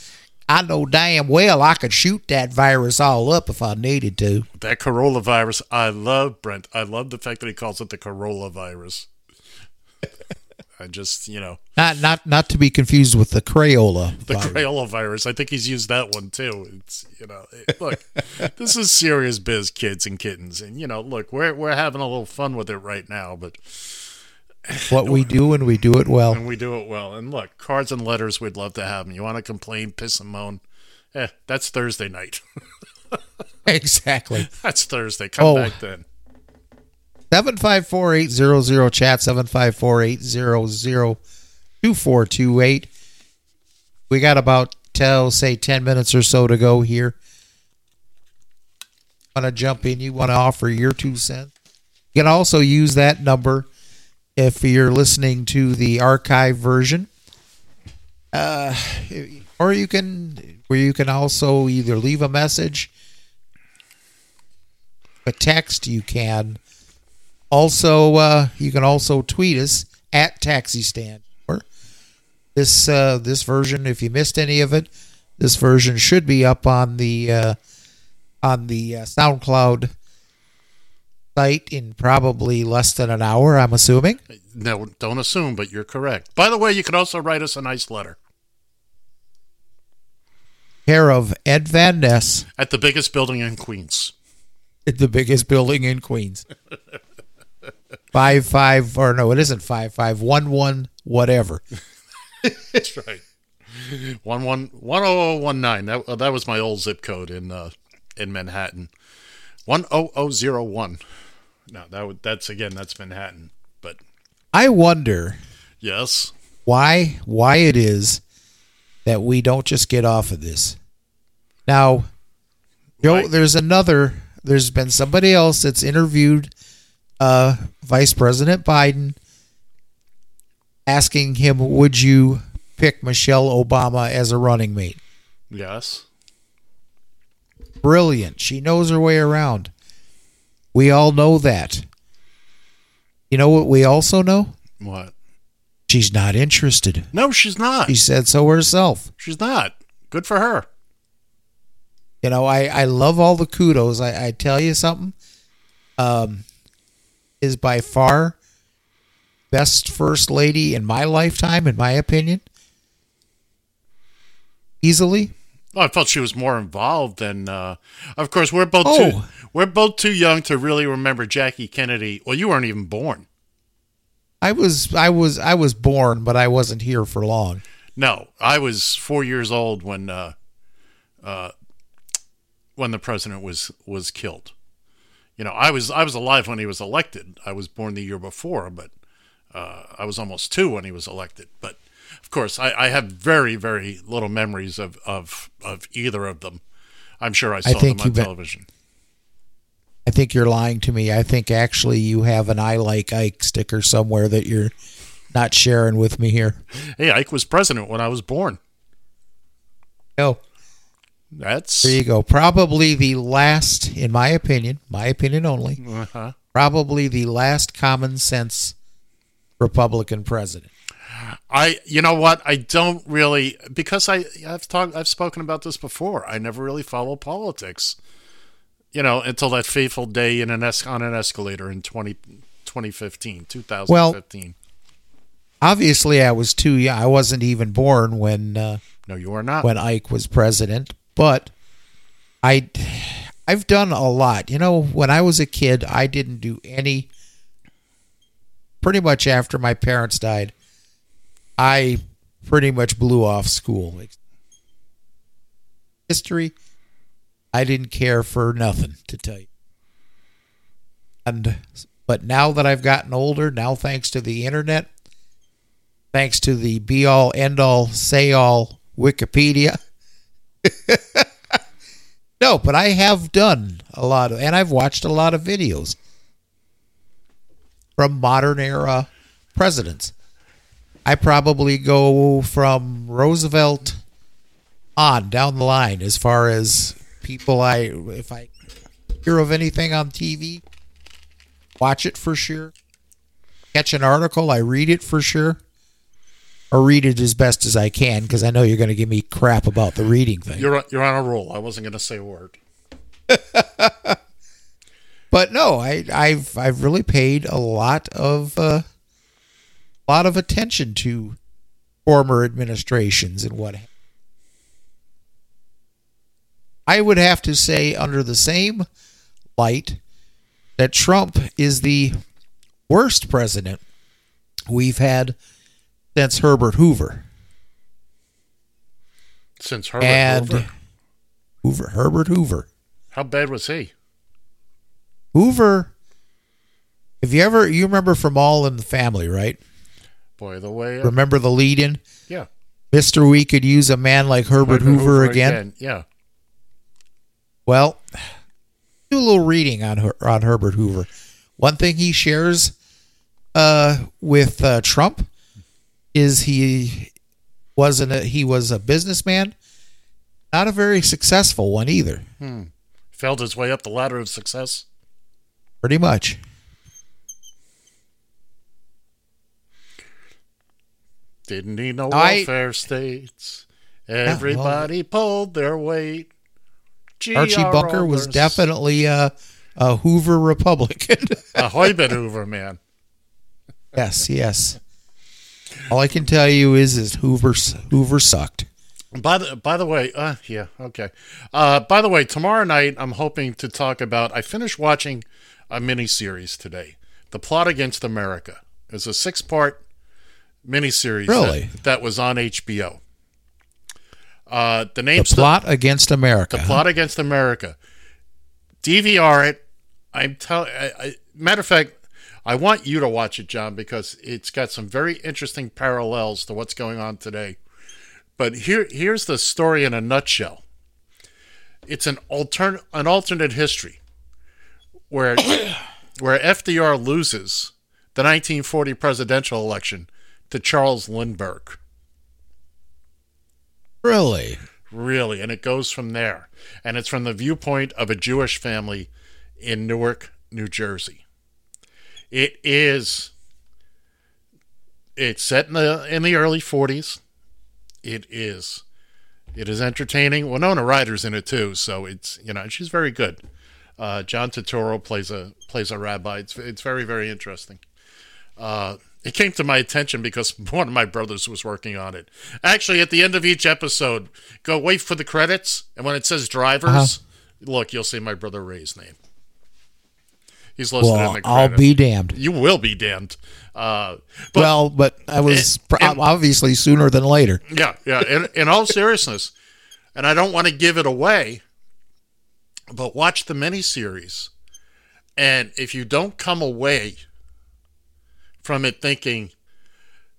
[SPEAKER 4] I know damn well I could shoot that virus all up if I needed to.
[SPEAKER 5] that Corolla virus, I love Brent. I love the fact that he calls it the Corolla virus. I just, you know,
[SPEAKER 4] Not not not to be confused with the Crayola.
[SPEAKER 5] the
[SPEAKER 4] virus.
[SPEAKER 5] Crayola virus. I think he's used that one too. It's, you know, it- look, this is serious biz, kids and kittens, and you know, look, we're we're having a little fun with it right now, but
[SPEAKER 4] what we do and we do it well.
[SPEAKER 5] and we do it well. And look, cards and letters, we'd love to have them. You want to complain, piss and moan? Eh, that's Thursday night.
[SPEAKER 4] exactly.
[SPEAKER 5] that's Thursday. Come
[SPEAKER 4] Oh.
[SPEAKER 5] back then.
[SPEAKER 4] Seven five four eight zero zero chat seven five four eight zero zero two four two eight. We got about tell say ten minutes or so to go here. Want to jump in? You want to offer your two cents? You can also use that number if you're listening to the archive version. Uh, or you can, where you can also either leave a message, a text. You can also, uh, you can also tweet us at Taxi Stand. Or this uh, this version, if you missed any of it, this version should be up on the uh, on the uh, SoundCloud site in probably less than an hour. I'm assuming.
[SPEAKER 5] No, don't assume, but you're correct. By the way, you can also write us a nice letter
[SPEAKER 4] Care of Ed Van Ness
[SPEAKER 5] at the biggest building in Queens.
[SPEAKER 4] at the biggest building in Queens. five five or no, it isn't five five one one whatever.
[SPEAKER 5] That's right. One one one oh oh one nine. That uh, that was my old zip code in uh, in Manhattan. One oh oh zero one. No, that would, that's again that's Manhattan. But
[SPEAKER 4] I wonder
[SPEAKER 5] yes,
[SPEAKER 4] why why it is that we don't just get off of this. Now, Joe, there's another. There's been somebody else that's interviewed uh, Vice President Biden, asking him, "Would you pick Michelle Obama as a running mate?"
[SPEAKER 5] yes.
[SPEAKER 4] Brilliant. She knows her way around. We all know that. You know what we also know?
[SPEAKER 5] What?
[SPEAKER 4] She's not interested.
[SPEAKER 5] No, she's not.
[SPEAKER 4] She said so herself.
[SPEAKER 5] She's not. Good for her.
[SPEAKER 4] You know, I, I love all the kudos. I, I tell you something. Um, is by far best first lady in my lifetime, in my opinion. Easily.
[SPEAKER 5] Well, I felt she was more involved than. Uh, of course, we're both
[SPEAKER 4] Oh.
[SPEAKER 5] too. We're both too young to really remember Jackie Kennedy. Well, you weren't even born.
[SPEAKER 4] I was I was I was born, but I wasn't here for long.
[SPEAKER 5] No, I was four years old when uh, uh, when the president was was killed. You know, I was I was alive when he was elected. I was born the year before, but uh, I was almost two when he was elected. But of course, I, I have very very little memories of, of of either of them. I'm sure I saw
[SPEAKER 4] think
[SPEAKER 5] them on television.
[SPEAKER 4] I think you're lying to me. I think actually you have an I like Ike sticker somewhere that you're not sharing with me here.
[SPEAKER 5] Hey, Ike was president when I was born.
[SPEAKER 4] No.
[SPEAKER 5] That's
[SPEAKER 4] There you go. Probably the last, in my opinion, my opinion only,
[SPEAKER 5] Uh-huh.
[SPEAKER 4] probably the last common sense Republican president.
[SPEAKER 5] I, you know what? I don't really because I I've talked I've spoken about this before. I never really follow politics, you know, until that fateful day in an es- on an escalator in 20, 2015, 2015.
[SPEAKER 4] Obviously, I was too young. I wasn't even born when uh,
[SPEAKER 5] no, you are not.
[SPEAKER 4] when Ike was president. But I, I've done a lot. You know, when I was a kid, I didn't do any. Pretty much after my parents died, I pretty much blew off school. History, I didn't care for nothing to tell you. And but now that I've gotten older, now thanks to the internet, thanks to the be all end all say all Wikipedia. no, but I have done a lot of, and I've watched a lot of videos from modern era presidents. I probably go from Roosevelt on down the line as far as people I if I hear of anything on TV, watch it for sure. Catch an article, I read it for sure. Or read it as best as I can because I know you're going to give me crap about the reading thing.
[SPEAKER 5] You're you're on a roll. I wasn't going to say a word.
[SPEAKER 4] But no, I, I've I've really paid a lot of uh, lot of attention to former administrations and what. I would have to say, under the same light, that Trump is the worst president we've had since Herbert Hoover.
[SPEAKER 5] Since Herbert
[SPEAKER 4] and
[SPEAKER 5] Hoover.
[SPEAKER 4] Hoover, Herbert Hoover.
[SPEAKER 5] How bad was he?
[SPEAKER 4] Hoover. Have you ever you remember from All in the Family, right?
[SPEAKER 5] Boy, the way.
[SPEAKER 4] Remember the lead in?
[SPEAKER 5] Yeah.
[SPEAKER 4] Mister, we could use a man like Herbert Hoover, again.
[SPEAKER 5] Yeah.
[SPEAKER 4] Well, do a little reading on her, on Herbert Hoover. One thing he shares uh, with uh, Trump is he wasn't a, he was a businessman, not a very successful one either.
[SPEAKER 5] Hmm. Failed his way up the ladder of success.
[SPEAKER 4] Pretty much.
[SPEAKER 5] Didn't need no
[SPEAKER 4] I-
[SPEAKER 5] welfare states. Everybody pulled their weight.
[SPEAKER 4] Archie Bunker was definitely a, a Hoover Republican.
[SPEAKER 5] a Hoyman Hoover man.
[SPEAKER 4] yes, yes. All I can tell you is is Hoover Hoover sucked.
[SPEAKER 5] By the by the way, uh, yeah, okay. Uh, by the way, tomorrow night I'm hoping to talk about. I finished watching a miniseries today, "The Plot Against America." It's a six-part miniseries
[SPEAKER 4] Really?
[SPEAKER 5] that, that was on HBO. Uh, the name
[SPEAKER 4] The plot against America.
[SPEAKER 5] The plot against America. DVR it. I'm telling. I, I, matter of fact, I want you to watch it, John, because it's got some very interesting parallels to what's going on today. But here, here's the story in a nutshell. It's an altern an alternate history, where where FDR loses the 1940 presidential election to Charles Lindbergh.
[SPEAKER 4] Really?
[SPEAKER 5] Really, and it goes from there. And it's from the viewpoint of a Jewish family in Newark, New Jersey. It is it's set in the in the early 40s. It is it is entertaining. Winona Ryder's in it too, so it's you know, she's very good. Uh, John Turturro plays a plays a rabbi. It's it's very very interesting. Uh, it came to my attention because one of my brothers was working on it. Actually, at the end of each episode, go wait for the credits, and when it says drivers,
[SPEAKER 4] Uh-huh.
[SPEAKER 5] look, you'll see my brother Ray's name. He's listed
[SPEAKER 4] Well,
[SPEAKER 5] in the
[SPEAKER 4] I'll be damned.
[SPEAKER 5] You will be damned. Uh, but
[SPEAKER 4] well, but I was
[SPEAKER 5] And-
[SPEAKER 4] pr- obviously sooner than later.
[SPEAKER 5] yeah, yeah. In, in all seriousness, and I don't want to give it away, but watch the miniseries, and if you don't come away from it thinking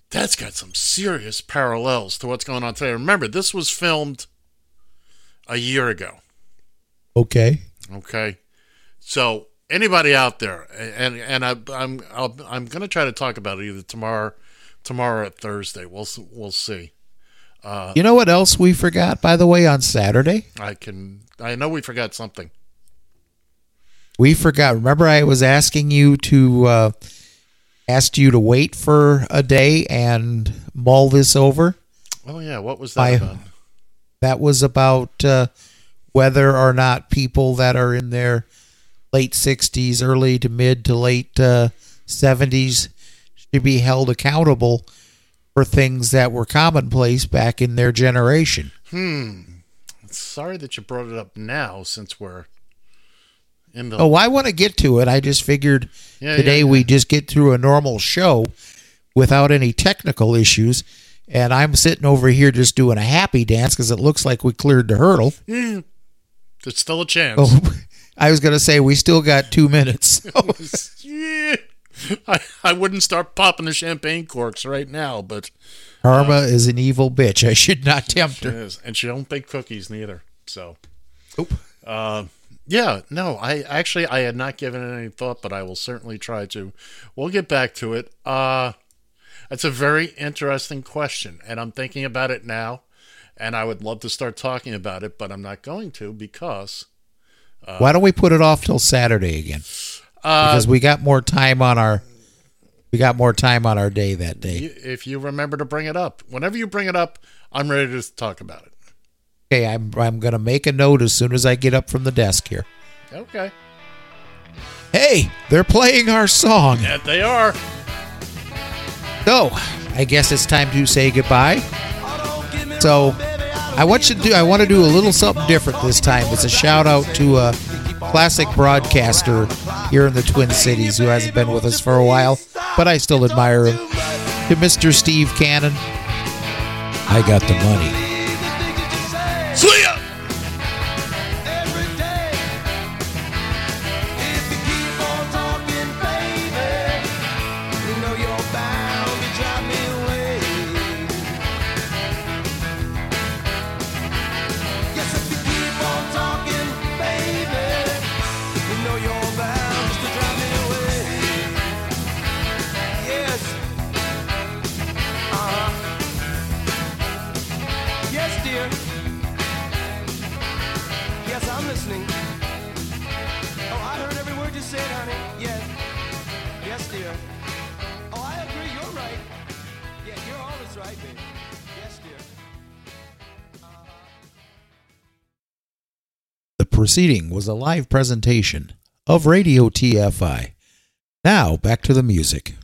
[SPEAKER 5] that's got some serious parallels to what's going on today. Remember, this was filmed a year ago.
[SPEAKER 4] Okay.
[SPEAKER 5] Okay, so anybody out there, and and I, I'm I'll, I'm going to try to talk about it either tomorrow, tomorrow or Thursday. We'll we'll see. Uh,
[SPEAKER 4] You know what else we forgot, by the way, on Saturday?
[SPEAKER 5] I can. I know we forgot something.
[SPEAKER 4] We forgot. Remember, I was asking you to uh, asked you to wait for a day and mull this over.
[SPEAKER 5] Oh yeah, what was that
[SPEAKER 4] I-
[SPEAKER 5] about?
[SPEAKER 4] That was about uh, whether or not people that are in their late 60s, early to mid to late uh, 70s should be held accountable for things that were commonplace back in their generation.
[SPEAKER 5] Hmm. Sorry that you brought it up now, since we're in the.
[SPEAKER 4] Oh, I want to get to it. I just figured
[SPEAKER 5] Yeah,
[SPEAKER 4] today
[SPEAKER 5] yeah,
[SPEAKER 4] we just get through a normal show without any technical issues. And I'm sitting over here just doing a happy dance because it looks like we cleared the hurdle.
[SPEAKER 5] Yeah. There's still a chance.
[SPEAKER 4] Oh, I was going to say we still got two minutes.
[SPEAKER 5] yeah. I, I wouldn't start popping the champagne corks right now, but
[SPEAKER 4] Karma is an evil bitch. I should not tempt her.
[SPEAKER 5] is, and she don't bake cookies neither. So,
[SPEAKER 4] Nope.
[SPEAKER 5] Uh, yeah, no, I actually I had not given it any thought, but I will certainly try to. We'll get back to it. Uh, it's a very interesting question, and I'm thinking about it now, and I would love to start talking about it, but I'm not going to because uh,
[SPEAKER 4] Why don't we put it off till Saturday again?
[SPEAKER 5] Uh,
[SPEAKER 4] because we got more time on our we got more time on our day that day.
[SPEAKER 5] if you remember to bring it up, whenever you bring it up, I'm ready to talk about it.
[SPEAKER 4] Okay, I'm I'm gonna make a note as soon as I get up from the desk here.
[SPEAKER 5] Okay.
[SPEAKER 4] Hey, they're playing our song.
[SPEAKER 5] Yeah, they are.
[SPEAKER 4] So, I guess it's time to say goodbye. So, I want you to do. I want to do a little something different this time. It's a shout out to a classic broadcaster here in the Twin Cities who hasn't been with us for a while, but I still admire him. To Mr. Steve Cannon. I got the money.
[SPEAKER 5] See
[SPEAKER 4] was a live presentation of Radio TFI. Now, back to the music.